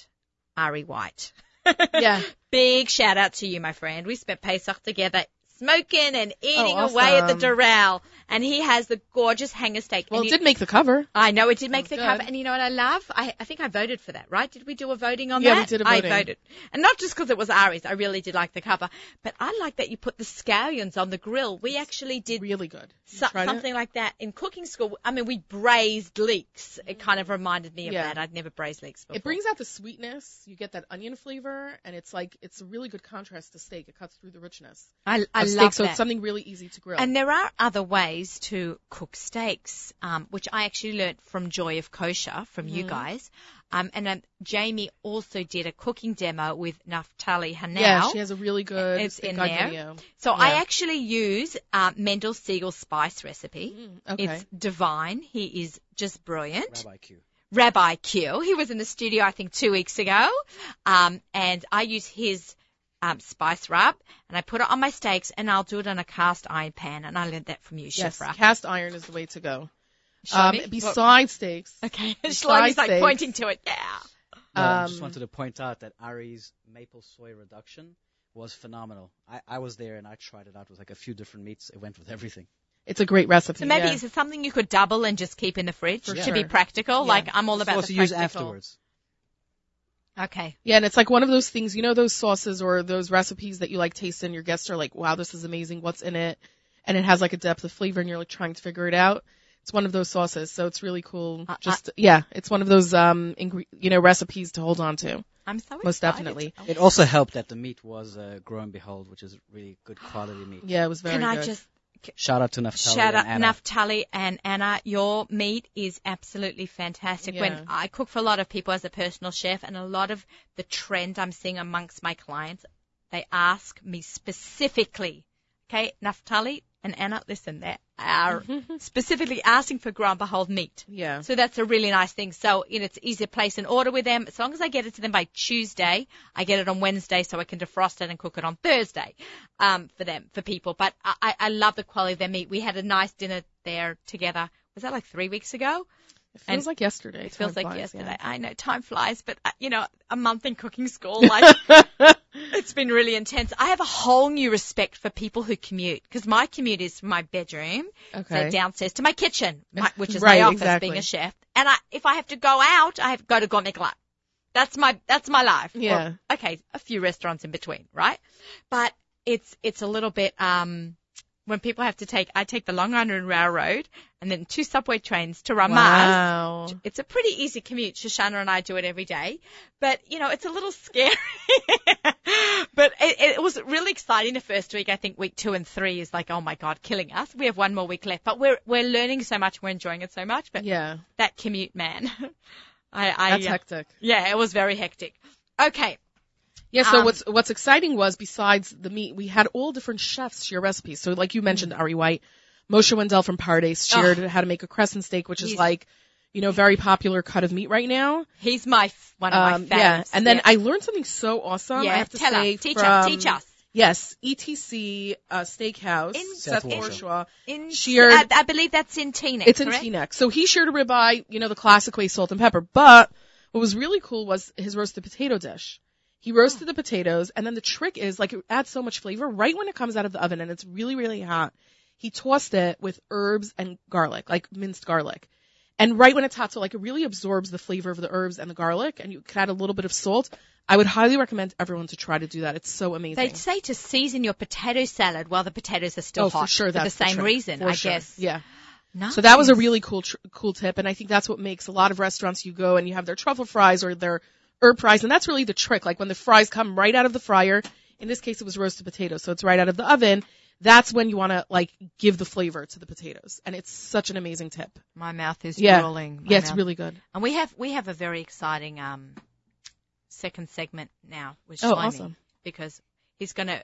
Ari White. <laughs> Yeah. Big shout out to you, my friend. We spent Pesach together smoking and eating Oh, away at the awesome. Doral. And he has the gorgeous hanger steak. Well, And it you- did make the cover. I know it did make oh, the Good. cover, and you know what I love? I, I think I voted for that, right? Did we do a voting on Yeah, that? we did a I voting. I voted, and not just because it was Ari's. I really did like the cover, but I like that you put the scallions on the grill. We actually did Really good. So, tried it? something like that in cooking school. I mean, we braised leeks. It kind of reminded me of Yeah. that. I'd never braised leeks before. It brings out the sweetness. You get that onion flavor, and it's like it's a really good contrast to steak. It cuts through the richness I, I steak, so that. it's something really easy to grill. And there are other ways to cook steaks, um, which I actually learnt from Joy of Kosher from you Mm-hmm. guys. Um, and um, Jamie also did a cooking demo with Naftali Hanau. yeah, she has a really good It's in guide there. video. So I actually use uh, Mendel Siegel spice recipe. Mm, okay. It's divine. He is just brilliant. Rabbi Q. Rabbi Q. He was in the studio, I think, two weeks ago. Um, and I use his um, spice rub and I put it on my steaks and I'll do it on a cast iron pan. And I learned that from you, yes, Shifra. cast iron is the way to go. Show Um, me. besides steaks, Okay. <laughs> besides Shlomi's like steaks- pointing to it. Yeah. No, I just Um, wanted to point out that Ari's maple soy reduction was phenomenal. I, I was there and I tried it out with like a few different meats. It went with everything. it's a great recipe. So maybe yeah. is it something you could double and just keep in the fridge For to be practical? Yeah. Like I'm all about Supposed the to use afterwards. Okay. Yeah, and it's like one of those things, you know, those sauces or those recipes that you like taste and your guests are like, wow, this is amazing. What's in it? And it has like a depth of flavor and you're like trying to figure it out. It's one of those sauces. So it's really cool. I- Just, yeah, it's one of those, um, ingre- you know, recipes to hold on to. I'm so Most excited. definitely. It also helped that the meat was uh, grow and behold, which is really good quality meat. Yeah, it was very Can I good. just Shout out to Naftali Shout out and Anna. Naftali and Anna. Your meat is absolutely fantastic. Yeah. When I cook for a lot of people as a personal chef, and a lot of the trend I'm seeing amongst my clients, they ask me specifically, okay, Naftali and Anna, listen, they are <laughs> specifically asking for Grow and Behold meat. yeah. So that's a really nice thing. So, you know, it's easy to place an order with them. As long as I get it to them by Tuesday, I get it on Wednesday so I can defrost it and cook it on Thursday, um, for them, for people. But I, I I love the quality of their meat. We had a nice dinner there together. Was that like three weeks ago? It feels and like yesterday. It feels like flies, yesterday. yeah. I know time flies, but uh, you know, a month in cooking school, like <laughs> it's been really intense. I have a whole new respect for people who commute because my commute is from my bedroom, Okay. so downstairs to my kitchen, my, <laughs> which is Right, my office exactly. being a chef. And I, if I have to go out, I have to go to Gourmet Glatt. That's my that's my life. Yeah. Or, okay, a few restaurants in between, right? But it's it's a little bit um when people have to take I take the Long Island Railroad and then two subway trains to Ramaz. Wow. It's a pretty easy commute. Shoshana and I do it every day, but you know, it's a little scary. <laughs> but it, it was really exciting the first week. I think week two and three is like, oh my God, killing us. We have one more week left, but we're, we're learning so much. We're enjoying it so much, but Yeah. that commute, man. <laughs> I, I, That's hectic. yeah, it was very hectic. Okay. Yeah, so Um, what's what's exciting was besides the meat, we had all different chefs share recipes. So like you mentioned, Mm. Ari White, Moshe Wendel from Pardes shared how to make a crescent steak, which is like, you know, very popular cut of meat right now. He's my, f- one of Um, my yeah, and then yeah. I learned something so awesome. yeah, I have to tell say us, teach from, us, teach us. Yes, ETC uh, Steakhouse, In- Seth in- Warshaw. In, Sheared- I, I believe that's in Teaneck, It's in? Teaneck. So he shared a ribeye, you know, the classic way, salt and pepper. But what was really cool was his roasted potato dish. He roasted the potatoes, and then the trick is, like, it adds so much flavor right when it comes out of the oven, and it's really, really hot. He tossed it with herbs and garlic, like minced garlic. And right when it's hot, so like it really absorbs the flavor of the herbs and the garlic, and you can add a little bit of salt. I would highly recommend everyone to try to do that. It's so amazing. They say to season your potato salad while the potatoes are still oh, hot. for sure. For the same trick. reason, For I sure. guess. Yeah. Nice. So that was a really cool, tr- cool tip, and I think that's what makes a lot of restaurants you go and you have their truffle fries or their herb fries, and that's really the trick. Like when the fries come right out of the fryer. In this case, it was roasted potatoes, so it's right out of the oven. That's when you want to like give the flavor to the potatoes, and it's such an amazing tip. My mouth is Yeah, drooling. My yeah, it's mouth- really good. And we have we have a very exciting um second segment now with Oh, Shlomi awesome. because he's going to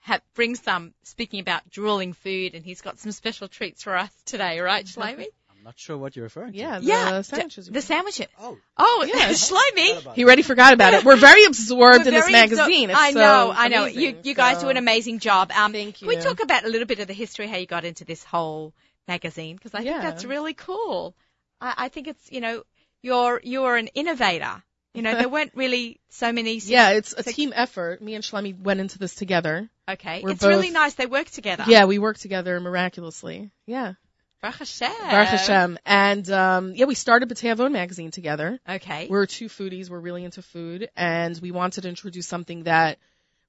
have, bring some, speaking about drooling food, and he's got some special treats for us today, right, Shlomi? I'm not sure what you're referring to. Yeah, the yeah, sandwiches. d- the sandwiches. Oh, Oh, Yeah. Shlomi. <laughs> He already forgot about it. We're very absorbed We're in this very magazine. absor- It's I so know, I know. You amazing. you guys So- do an amazing job. Um, Thank Can we talk about a little bit of the history, how you got into this whole magazine? Because I think that's really cool. I, I think it's you know you're you're an innovator. You know there <laughs> weren't really so many. Yeah, it's a six- team effort. Me and Shlomi went into this together. Okay, we're it's really nice they work together. Yeah, we work together miraculously. Yeah, Baruch Hashem. Baruch Hashem. And um, yeah, we started B'Teavon magazine together. Okay. We're two foodies. We're really into food, and we wanted to introduce something that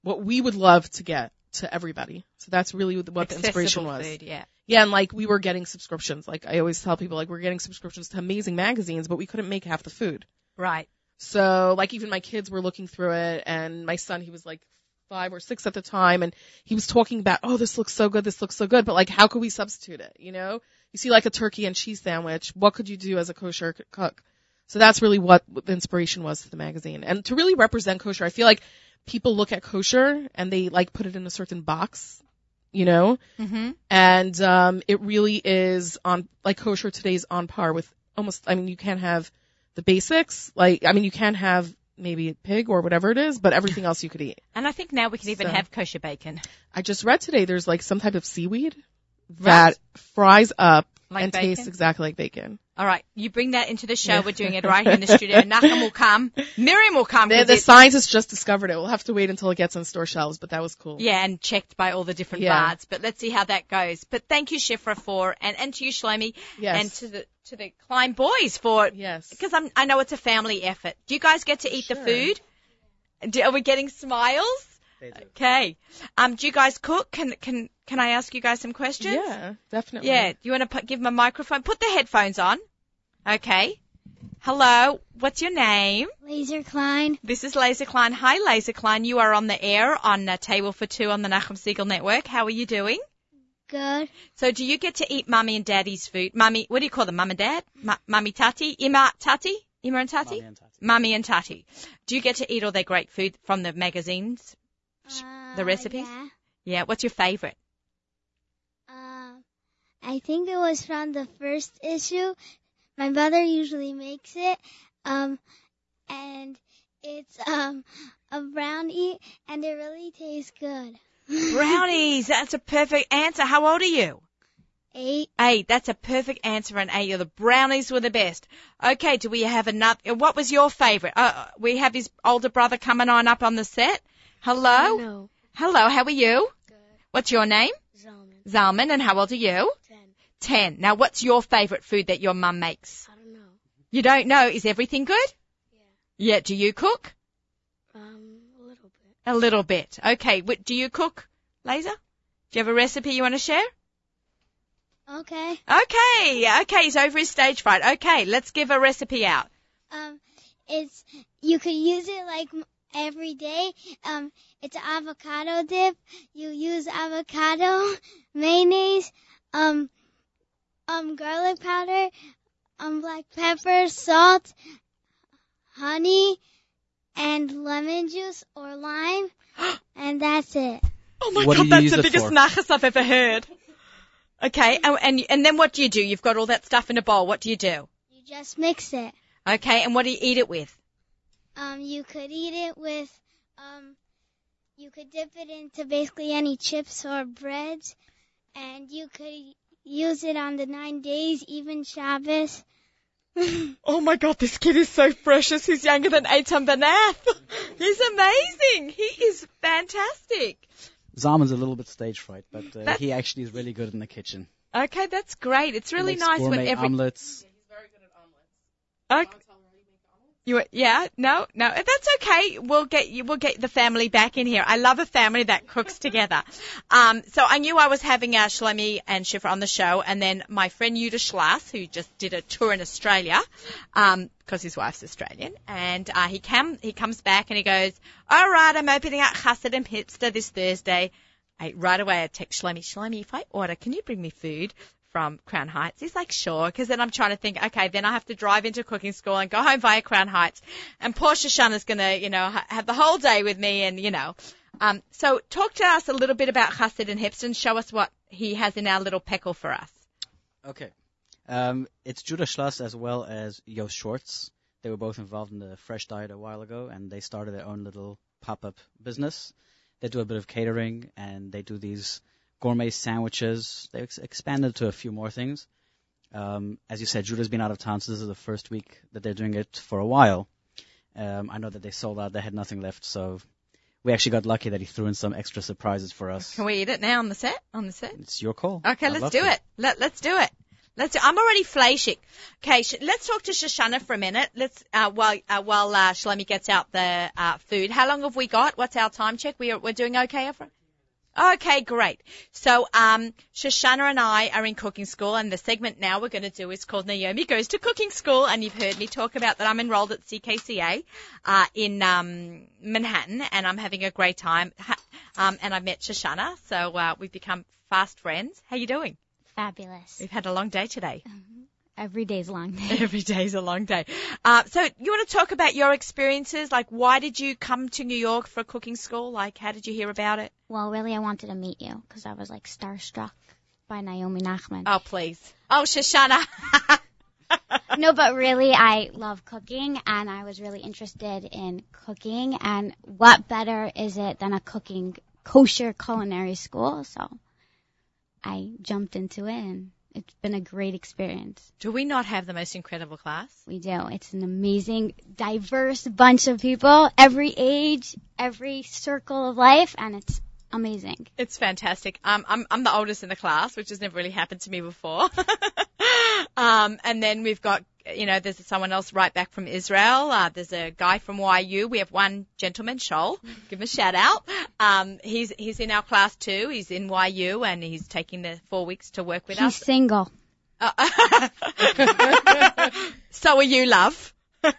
what we would love to get to everybody. So that's really what the inspiration Accessible was. Food, yeah. Yeah, and like we were getting subscriptions. Like I always tell people, like we're getting subscriptions to amazing magazines, but we couldn't make half the food. Right. So like even my kids were looking through it, and my son he was like five or six at the time, and he was talking about, oh, this looks so good, this looks so good, but like how could we substitute it? You know, you see like a turkey and cheese sandwich, what could you do as a kosher cook? So that's really what the inspiration was to the magazine, and to really represent kosher. I feel like people look at kosher and they like put it in a certain box, you know, Mhm. and um, it really is on like kosher today's on par with almost. I mean, you can't have the basics. Like, I mean, you can have maybe pig or whatever it is, but everything else you could eat. And I think now we can even So- have kosher bacon. I just read today there's like some type of seaweed that fries up Like and bacon? tastes exactly like bacon. All right, you bring that into the show. Yeah. We're doing it right here in the studio. <laughs> Nachum will come. Miriam will come. The, the scientists just discovered it. We'll have to wait until it gets on store shelves, but that was cool. Yeah, and checked by all the different Yeah. bards. But let's see how that goes. But thank you, Shifra, for and, and to you, Shlomi, Yes. and to the to the Klein boys for Yes. because I'm I know it's a family effort. Do you guys get to eat the food? Do, are we getting smiles? They do. Okay. Um, do you guys cook? Can can can I ask you guys some questions? Yeah, definitely. Yeah. Do you want to put, give them a microphone? Put the headphones on. Okay. Hello. What's your name? Lazer Klein. This is Lazer Klein. Hi, Lazer Klein. You are on the air on uh, Table for Two on the Nachum Segal Network. How are you doing? Good. So, do you get to eat mummy and daddy's food? Mummy, what do you call them? Mum and dad? Ma- mummy, tati, ima, tati, ima and tati, Mommy and Tati. mummy and tati. Do you get to eat all their great food from the magazines? The Uh, recipes? Yeah. Yeah. What's your favorite? Um, I think it was from the first issue. My mother usually makes it. Um, and it's um a brownie, and it really tastes good. <laughs> Brownies. That's a perfect answer. How old are you? Eight. Eight. That's a perfect answer for an eight. The brownies were the best. Okay. Do we have another? What was your favorite? Uh, we have his older brother coming on up on the set. Hello. No. Hello. How are you? Good. What's your name? Zalman. Zalman. And how old are you? Ten. Ten. Now, what's your favorite food that your mum makes? I don't know. You don't know. Is everything good? Yeah. Yeah. Do you cook? Um, a little bit. A little bit. Okay. What, do you cook, Lazer? Do you have a recipe you want to share? Okay. Okay. Okay. He's over his stage fright. Okay. Let's give a recipe out. Um, it's you could use it like every day. Um, it's avocado dip. You use avocado, <laughs> mayonnaise, um, um, garlic powder, um, black pepper, salt, honey, and lemon juice or lime, <gasps> and that's it. Oh my What do god, you that's use the it biggest for? nachas I've ever heard. Okay, and, and and then what do you do? You've got all that stuff in a bowl. What do you do? You just mix it. Okay, and what do you eat it with? Um, you could eat it with, um, you could dip it into basically any chips or breads, and you could use it on the nine days, even Shabbos. <laughs> Oh my god, this kid is so precious. He's younger than Eitan Bernath. <laughs> He's amazing. He is fantastic. Zalman's a little bit stage fright, but uh, he actually is really good in the kitchen. Okay, that's great. It's really Makes nice when gourmet every. omelets. Okay. You, yeah, no, no, that's okay. We'll get you, we'll get the family back in here. I love a family that cooks together. Um, so I knew I was having uh, Shlomi and Shifra on the show, and then my friend Yuda Schloss, who just did a tour in Australia, um, because his wife's Australian, and uh, he came, he comes back and he goes, "All right, I'm opening up Hasidim Hipster this Thursday." I, right away, I text Shlomi, Shlomi, if I order, can you bring me food from Crown Heights. He's like, sure, because then I'm trying to think, okay, then I have to drive into cooking school and go home via Crown Heights, and poor Shoshana's gonna, you know, ha- have the whole day with me, and you know. Um, so talk to us a little bit about Chassid and Hipster. Show us what he has in our little peckle for us. Okay. Um, it's Judah Schloss as well as Yost Schwartz. They were both involved in the Fresh Diet a while ago, and they started their own little pop-up business. They do a bit of catering, and they do these gourmet sandwiches. They ex- expanded to a few more things. Um, as you said, Judah's been out of town, so this is the first week that they're doing it for a while. Um, I know that they sold out; they had nothing left, so we actually got lucky that he threw in some extra surprises for us. Can we eat it now on the set? On the set? It's your call. Okay, I'd let's do to. it. Let, let's do it. Let's. Do, I'm already flashing. Okay, sh- let's talk to Shoshana for a minute. Let's uh, while uh, while uh, Shlomi gets out the uh, food. How long have we got? What's our time check? We are, we're doing okay, Efra? Okay, great. So, um, Shoshana and I are in cooking school, and the segment now we're going to do is called Naomi Goes to Cooking School, and you've heard me talk about that I'm enrolled at CKCA uh, in um, Manhattan, and I'm having a great time. Ha- um, and I've met Shoshana, so uh, we've become fast friends. How are you doing? Fabulous. We've had a long day today. Every day's a long. Day. Every day's a long day. Uh, so you want to talk about your experiences? Like, why did you come to New York for a cooking school? Like, how did you hear about it? well, really, I wanted to meet you because I was like starstruck by Naomi Nachman. Oh, please. Oh, Shoshana. <laughs> no, but really, I love cooking and I was really interested in cooking. And what better is it than a cooking kosher culinary school? So I jumped into it and it's been a great experience. Do we not have the most incredible class? We do. It's an amazing, diverse bunch of people, every age, every circle of life, and it's amazing. It's fantastic. Um, I'm I'm the oldest in the class, which has never really happened to me before. <laughs> <gasps> um, and then we've got you know there's someone else right back from Israel. Uh, there's a guy from YU. We have one gentleman, Shoal. Give him a shout out. Um, he's he's in our class too. He's in YU and he's taking the four weeks to work with He's us. He's single. Uh, <laughs> <laughs> so are you, love. Are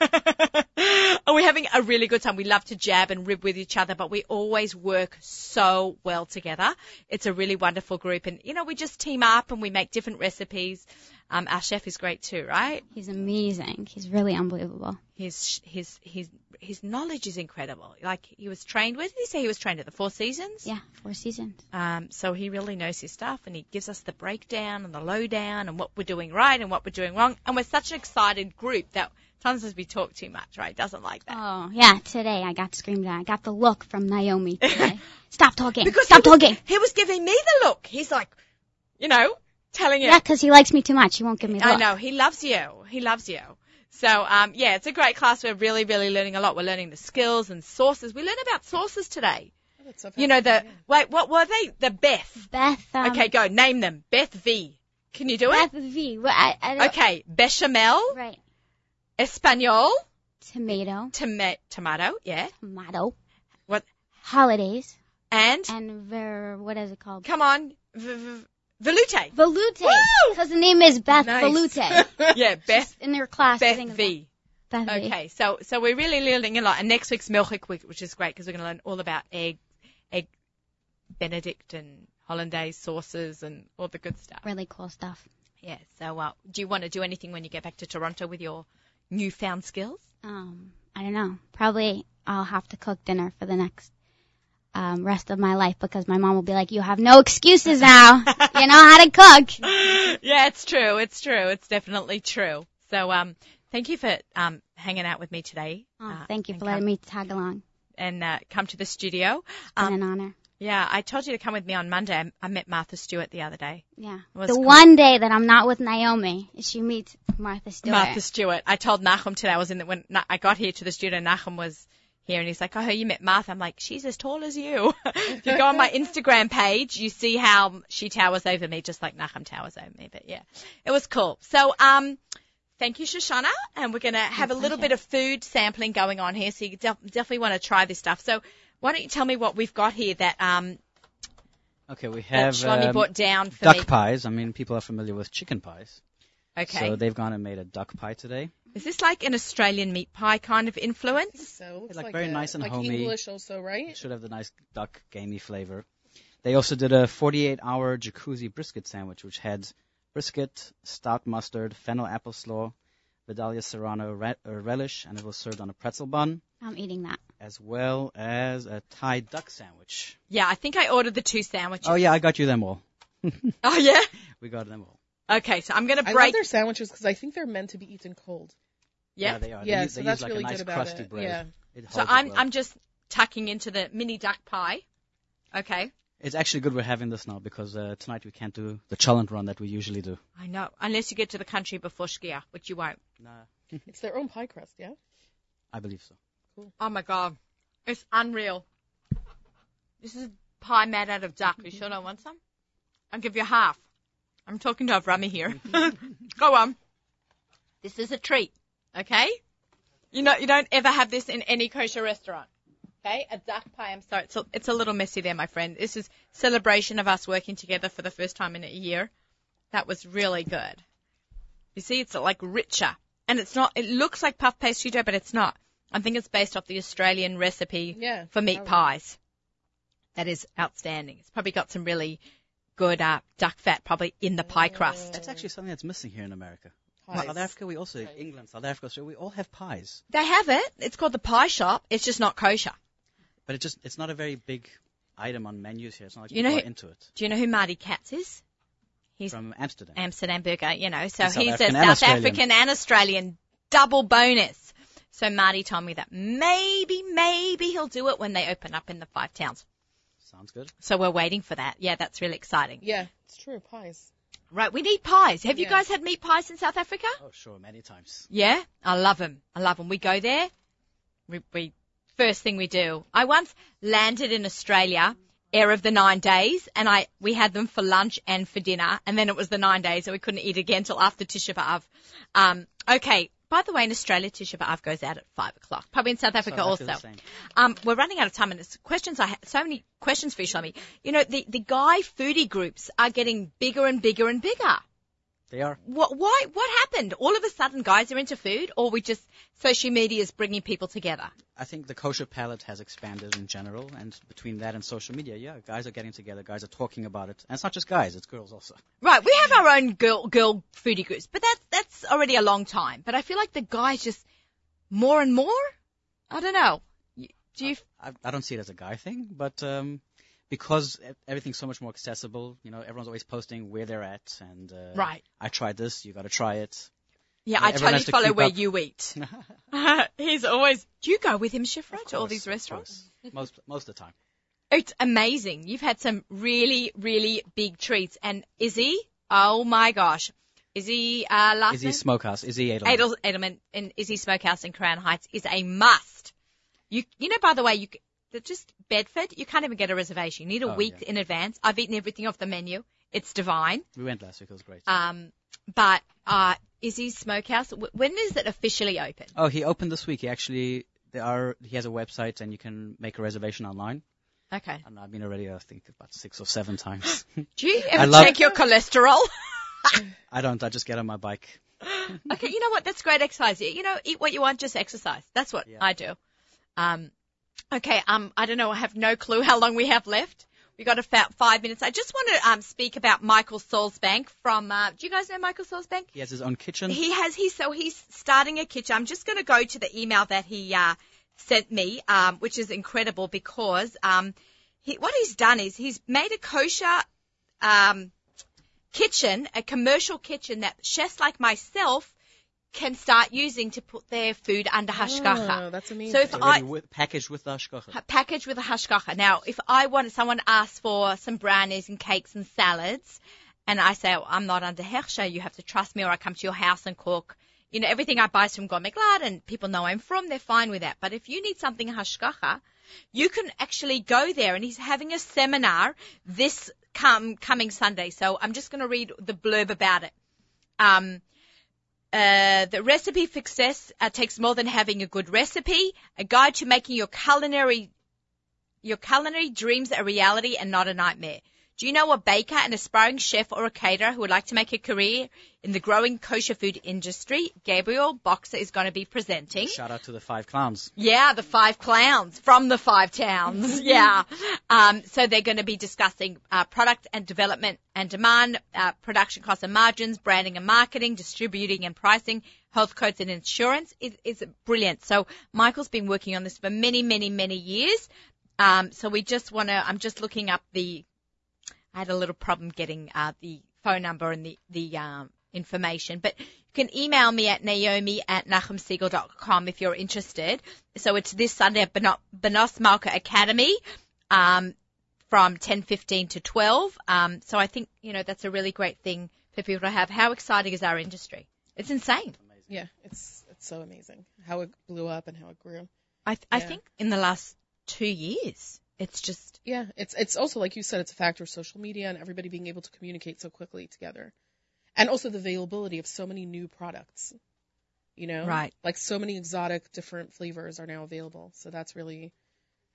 <laughs> we're having a really good time? We love to jab and rib with each other, but we always work so well together. It's a really wonderful group, and you know we just team up and we make different recipes. Um, our chef is great too, right? He's amazing. He's really unbelievable. His his his his knowledge is incredible. Like he was trained. Where did he say he was trained at the Four Seasons? Yeah, four seasons. Um, so he really knows his stuff and he gives us the breakdown and the lowdown and what we're doing right and what we're doing wrong. And we're such an excited group that sometimes we talk too much, right? Doesn't like that. Oh, yeah, today I got screamed at. I got the look from Naomi <laughs> today. Stop talking. because Stop he was, talking. he was giving me the look. He's like, you know, telling you. Yeah, 'cause he likes me too much. He won't give me the I look. know. He loves you. He loves you. So, um, yeah, it's a great class. We're really, really learning a lot. We're learning the skills and sources. We learned about sources today. That's so You know, the, fascinating, wait, what were they? The Beth. Beth. Um, okay, go. Name them. Beth V. Can you do it? Beth V. Well, I, I Okay. Bechamel. Right. Espagnole. Tomato. Toma- tomato. Yeah. Tomato. What? Holidays. And, And ver, what is it called? come on. V- v-. Veloute. Woo! Because the name is Beth Nice. Veloute. <laughs> yeah, Beth. In their class. Beth V. Beth V. Okay, so so we're really learning a lot, and next week's Milchik week, which is great because we're going to learn all about egg, egg Benedict and hollandaise sauces and all the good stuff. Really cool stuff. Yeah. So, uh, do you want to do anything when you get back to Toronto with your newfound skills? Um, I don't know. Probably I'll have to cook dinner for the next um, rest of my life because my mom will be like, "You have no excuses now. <laughs> you know how to cook." yeah, it's true. It's true. It's definitely true. So, um, thank you for um hanging out with me today. Oh, uh, thank you for letting come, me tag along. and uh, come to the studio. It's Um, been an honor. Yeah, I told you to come with me on Monday. I, I met Martha Stewart the other day. Yeah. The cool. one day that I'm not with Naomi she meets Martha Stewart. Martha Stewart. I told Nachum today. I was in the, when I got here to the studio. Nachum was here, and he's like, "Oh, you met Martha?" I'm like, "She's as tall as you." if <laughs> you go on my Instagram page, you see how she towers over me, just like Nachum towers over me. But yeah, it was cool. So, um, thank you, Shoshana, and we're gonna have a little bit of food sampling going on here, so you def- definitely want to try this stuff. So, why don't you tell me what we've got here that um Okay, we that have Shlomi um, brought down for duck me? pies. I mean, people are familiar with chicken pies. Okay, So they've gone and made a duck pie today. is this like an Australian meat pie kind of influence? So it's like like, very a- nice and like homey. English also, right? It should have the nice duck gamey flavor. They also did a 48 hour jacuzzi brisket sandwich, which had brisket, stout mustard, fennel apple slaw, Vidalia serrano re- uh, relish, and it was served on a pretzel bun, I'm eating that. as well as a Thai duck sandwich. Yeah, I think I ordered the two sandwiches. Oh yeah, I got you them all. <laughs> Oh, yeah? We got them all. Okay, so I'm going to I love break. their sandwiches because I think they're meant to be eaten cold. Yeah. they are. They Yeah, use, so they that's use like really a nice good about crusty it. bread. Yeah. It So I'm, well. I'm just tucking into the mini duck pie. Okay. It's actually good we're having this now because uh, tonight we can't do the challenge run that we usually do. I know. Unless you get to the country before Skia, which you won't. Nah, It's their own pie crust, yeah? I believe so. Oh my god. It's unreal. This is pie made out of duck. You sure don't want some? I'll give you half. I'm talking to Avrami here. <laughs> Go on. This is a treat. Okay? You know, you don't ever have this in any kosher restaurant. Okay? A duck pie. I'm sorry. It's a, it's a little messy there, my friend. This is celebration of us working together for the first time in a year. That was really good. You see, it's like richer. And it's not, it looks like puff pastry dough, but it's not. I think it's based off the Australian recipe Yeah. for meat probably. pies. That is outstanding. It's probably got some really good uh, duck fat probably in the pie crust. That's actually something that's missing here in America. Pies. South Africa, we also England, South Africa, so we all have pies, They have it. It's called the pie shop. It's just not kosher. but it just it's not a very big item on menus here. It's not like You people know are who- into it. Do you know who Marty Katz is? He's From Amsterdam. Amsterdam burger, you know. So He's South he's African a and South Australian. African and Australian double bonus. So Marty told me that maybe, maybe he'll do it when they open up in the five towns. Sounds good. So we're waiting for that. Yeah, that's really exciting. Yeah, it's true. Pies. Right, we need pies. Have you guys had meat pies in South Africa? Oh, sure, many times. Yeah, I love them. I love them. We go there. We, we first thing we do. I once landed in Australia, air of the nine days, and I we had them for lunch and for dinner, and then it was the nine days, and we couldn't eat again till after Tisha B'av. Um, okay. By the way, in Australia, Tisha B'av goes out at five o'clock. Probably in South Africa South also. Africa's the same. Um, we're running out of time, and it's questions. I have so many questions for you, Shlomi. You know, the the guy foodie groups are getting bigger and bigger and bigger. They are. What, why, what happened? All of a sudden guys are into food or we just, social media is bringing people together? I think the kosher palette has expanded in general, and between that and social media, yeah, guys are getting together, guys are talking about it, and it's not just guys, it's girls also. Right, we have our own girl, girl foodie groups, but that's, that's already a long time. But I feel like the guys just, more and more? I don't know. Do you, I, I don't see it as a guy thing, but um, because everything's so much more accessible, you know, everyone's always posting where they're at, and uh, right. I tried this, you got to try it. Yeah, Yeah, I totally to follow where up. you eat. <laughs> <laughs> He's always, do you go with him, Shifra, to all these restaurants? most most of the time. It's amazing. You've had some really, really big treats. And Izzy, oh my gosh. Izzy, uh, last Izzy? Smokehouse, Izzy Edelman. Adel, Edelman in Izzy Smokehouse in Crown Heights is a must. You, you know, by the way, you they're just Bedford, you can't even get a reservation. You need a Oh, week yeah. in advance. I've eaten everything off the menu. It's divine. We went last week, it was great. Um, but uh, Izzy's Smokehouse, w- when is it officially open? oh, he opened this week. He actually, there are, he has a website, and you can make a reservation online. Okay. And I've been already, I think, about six or seven times. <laughs> Do you I ever love- check your cholesterol? <laughs> I don't. I just get on my bike. okay, you know what? That's great exercise. You know, eat what you want, just exercise. That's what Yeah. I do. Um, okay, um, I don't know. I have no clue how long we have left. We got about five minutes. I just want to um, speak about Michael Salzbank from. Uh, do you guys know Michael Salzbank? He has his own kitchen. He has. He so he's starting a kitchen. I'm just going to go to the email that he uh, sent me, um, which is incredible because um, he, what he's done is he's made a kosher um, kitchen, a commercial kitchen that chefs like myself can start using to put their food under hashgacha. Oh, that's amazing. So if It's I already with, packaged with the hashgacha. ha- package with a hashgacha. Now, if I want someone asks for some brownies and cakes and salads, and I say oh, I'm not under hechsher, you have to trust me, or I come to your house and cook. You know, everything I buy is from Gourmet Glatt, and people know I'm from. They're fine with that. But if you need something hashgacha, you can actually go there, and he's having a seminar this come coming Sunday. So I'm just going to read the blurb about it. Um, uh, the recipe for success uh, takes more than having a good recipe, a guide to making your culinary your culinary dreams a reality and not a nightmare. Do you know a baker, an aspiring chef, or a caterer who would like to make a career in the growing kosher food industry? Gabriel Boxer is going to be presenting. Shout out to the five clowns. Yeah, the five clowns from the five towns. <laughs> yeah. Um, so they're going to be discussing uh, product and development and demand, uh, production costs and margins, branding and marketing, distributing and pricing, health codes and insurance. It, it's brilliant. So Michael's been working on this for many, many, many years. Um, so we just want to, I'm just looking up the, I had a little problem getting uh, the phone number and the, the um, information, but you can email me at naomi at nachumsegal.com if you're interested. So it's this Sunday at Bnos Malka Academy um, from 10.15 to 12. Um, so I think, you know, that's a really great thing for people to have. How exciting is our industry? It's insane. Yeah, it's it's so amazing how it blew up and how it grew. I, th- I think in the last two years. It's just yeah. It's it's also like you said, it's a factor of social media and everybody being able to communicate so quickly together, and also the availability of so many new products. You know, right? Like so many exotic different flavors are now available. So that's really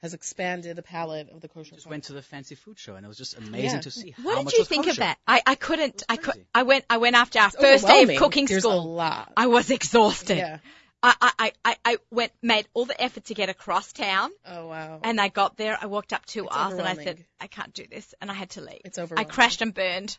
has expanded the palette of the kosher. Just went to the fancy food show and it was just amazing Yeah. to see. What how did much you was think kosher. of that? I, I couldn't. I could. I went. I went after our It's first day of cooking There's a school. lot. I was <laughs> exhausted. Yeah. I, I, I, I- I went made all the effort to get across town, Oh wow. and I got there. I walked up two It's hours, and I said. I can't do this, and I had to leave. It's over. I crashed and burned.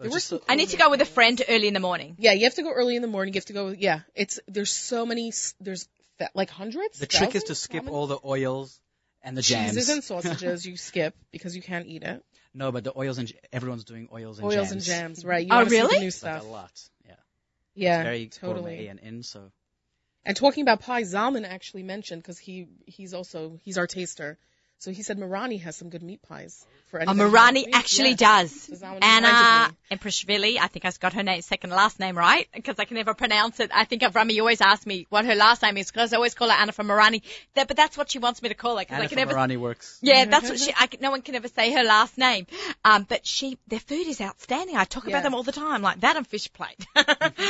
There were just some the- I need to go with a friend early in the morning. Yeah, you have to go early in the morning. You have to go. Yeah, it's there's so many. There's like hundreds. the trick is to skip all the oils and the jams. cheeses and <laughs> sausages. You skip because you can't eat it. no, but the oils and everyone's doing oils and jams. Oils jams. and jams, right? You Oh, wanna see the really? new It's like a lot. Yeah. Yeah, Very totally. gourmet and in. So And talking about pie, Zalman actually mentioned because he he's also he's our taster. So he said Marani has some good meat pies for Oh, anybody. Marani actually Yeah. does. So Zalman Anna reminded I think I've got her name, second last name right, because I can never pronounce it. I think Avrami always asks me what her last name is, because I always call her Anna from Marani. That, but that's what she wants me to call her, because I Anna can from never. Marani works. Yeah, that's what she. I, no one can ever say her last name. Um, but she, their food is outstanding. I talk Yeah. about them all the time, like that and fish plate. <laughs>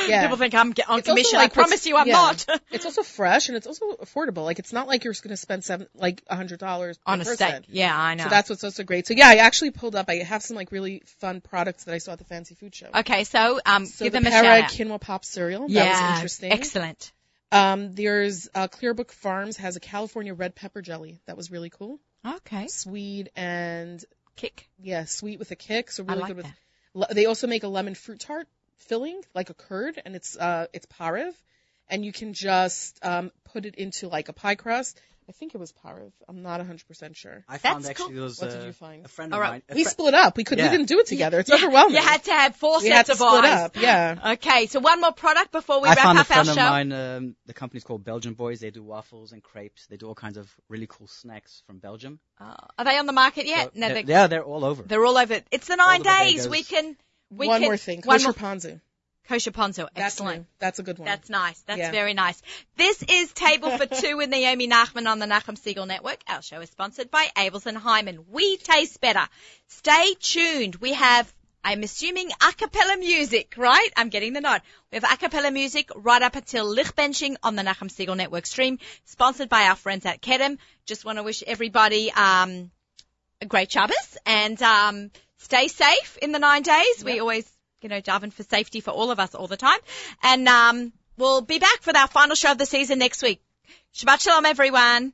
Yeah. People think I'm get- on It's commission. like I promise you, I'm yeah. not. <laughs> it's also fresh and it's also affordable. Like it's not like you're going to spend seven like a hundred dollars on steak. Yeah, I know. So that's what's also great. So yeah, I actually pulled up. I have some like really fun products that I saw at the fancy food show. okay, so um, So give the them a Para shout out. quinoa pop cereal. yeah, that was interesting. excellent. Um, there's uh, Clearbrook Farms has a California red pepper jelly that was really cool, Okay, sweet and kick. yeah, sweet with a kick. So really like good with. that. They also make a lemon fruit tart filling, like a curd, and it's uh it's pariv, and you can just um put it into like a pie crust. I think it was pariv. I'm not 100% sure. I found That's actually cool. there was What uh, did you find? a friend All of right. mine. a We split up. We could Yeah. we didn't do it together. It's Yeah, overwhelming. You had to have four we sets had to of split eyes. up. Yeah. Okay, so one more product before we I wrap found a up our friend show. of mine. Um, the company's called Belgian Boys. They do waffles and crepes. They do all kinds of really cool snacks from Belgium. Uh, are they on the market yet? So no, they're, they're, yeah, they're all over. they're all over. It's the nine the days. bodegas. We can. We one can, more thing. One Kosher more. ponzu. Kosher ponzu. Excellent. new. That's a good one. That's nice. That's Yeah. very nice. This is Table for <laughs> Two with Naomi Nachman on the Nachum Segal Network. Our show is sponsored by Abeles and Heymann. We taste better. Stay tuned. We have, I'm assuming, a cappella music, right? I'm getting the nod. We have a cappella music right up until Lichtbenching on the Nachum Segal Network stream, sponsored by our friends at Kedem. Just want to wish everybody, um, a great Shabbos and, um, stay safe in the nine days. We always, you know, daven for safety for all of us all the time. And, um, we'll be back with our final show of the season next week. Shabbat shalom, everyone.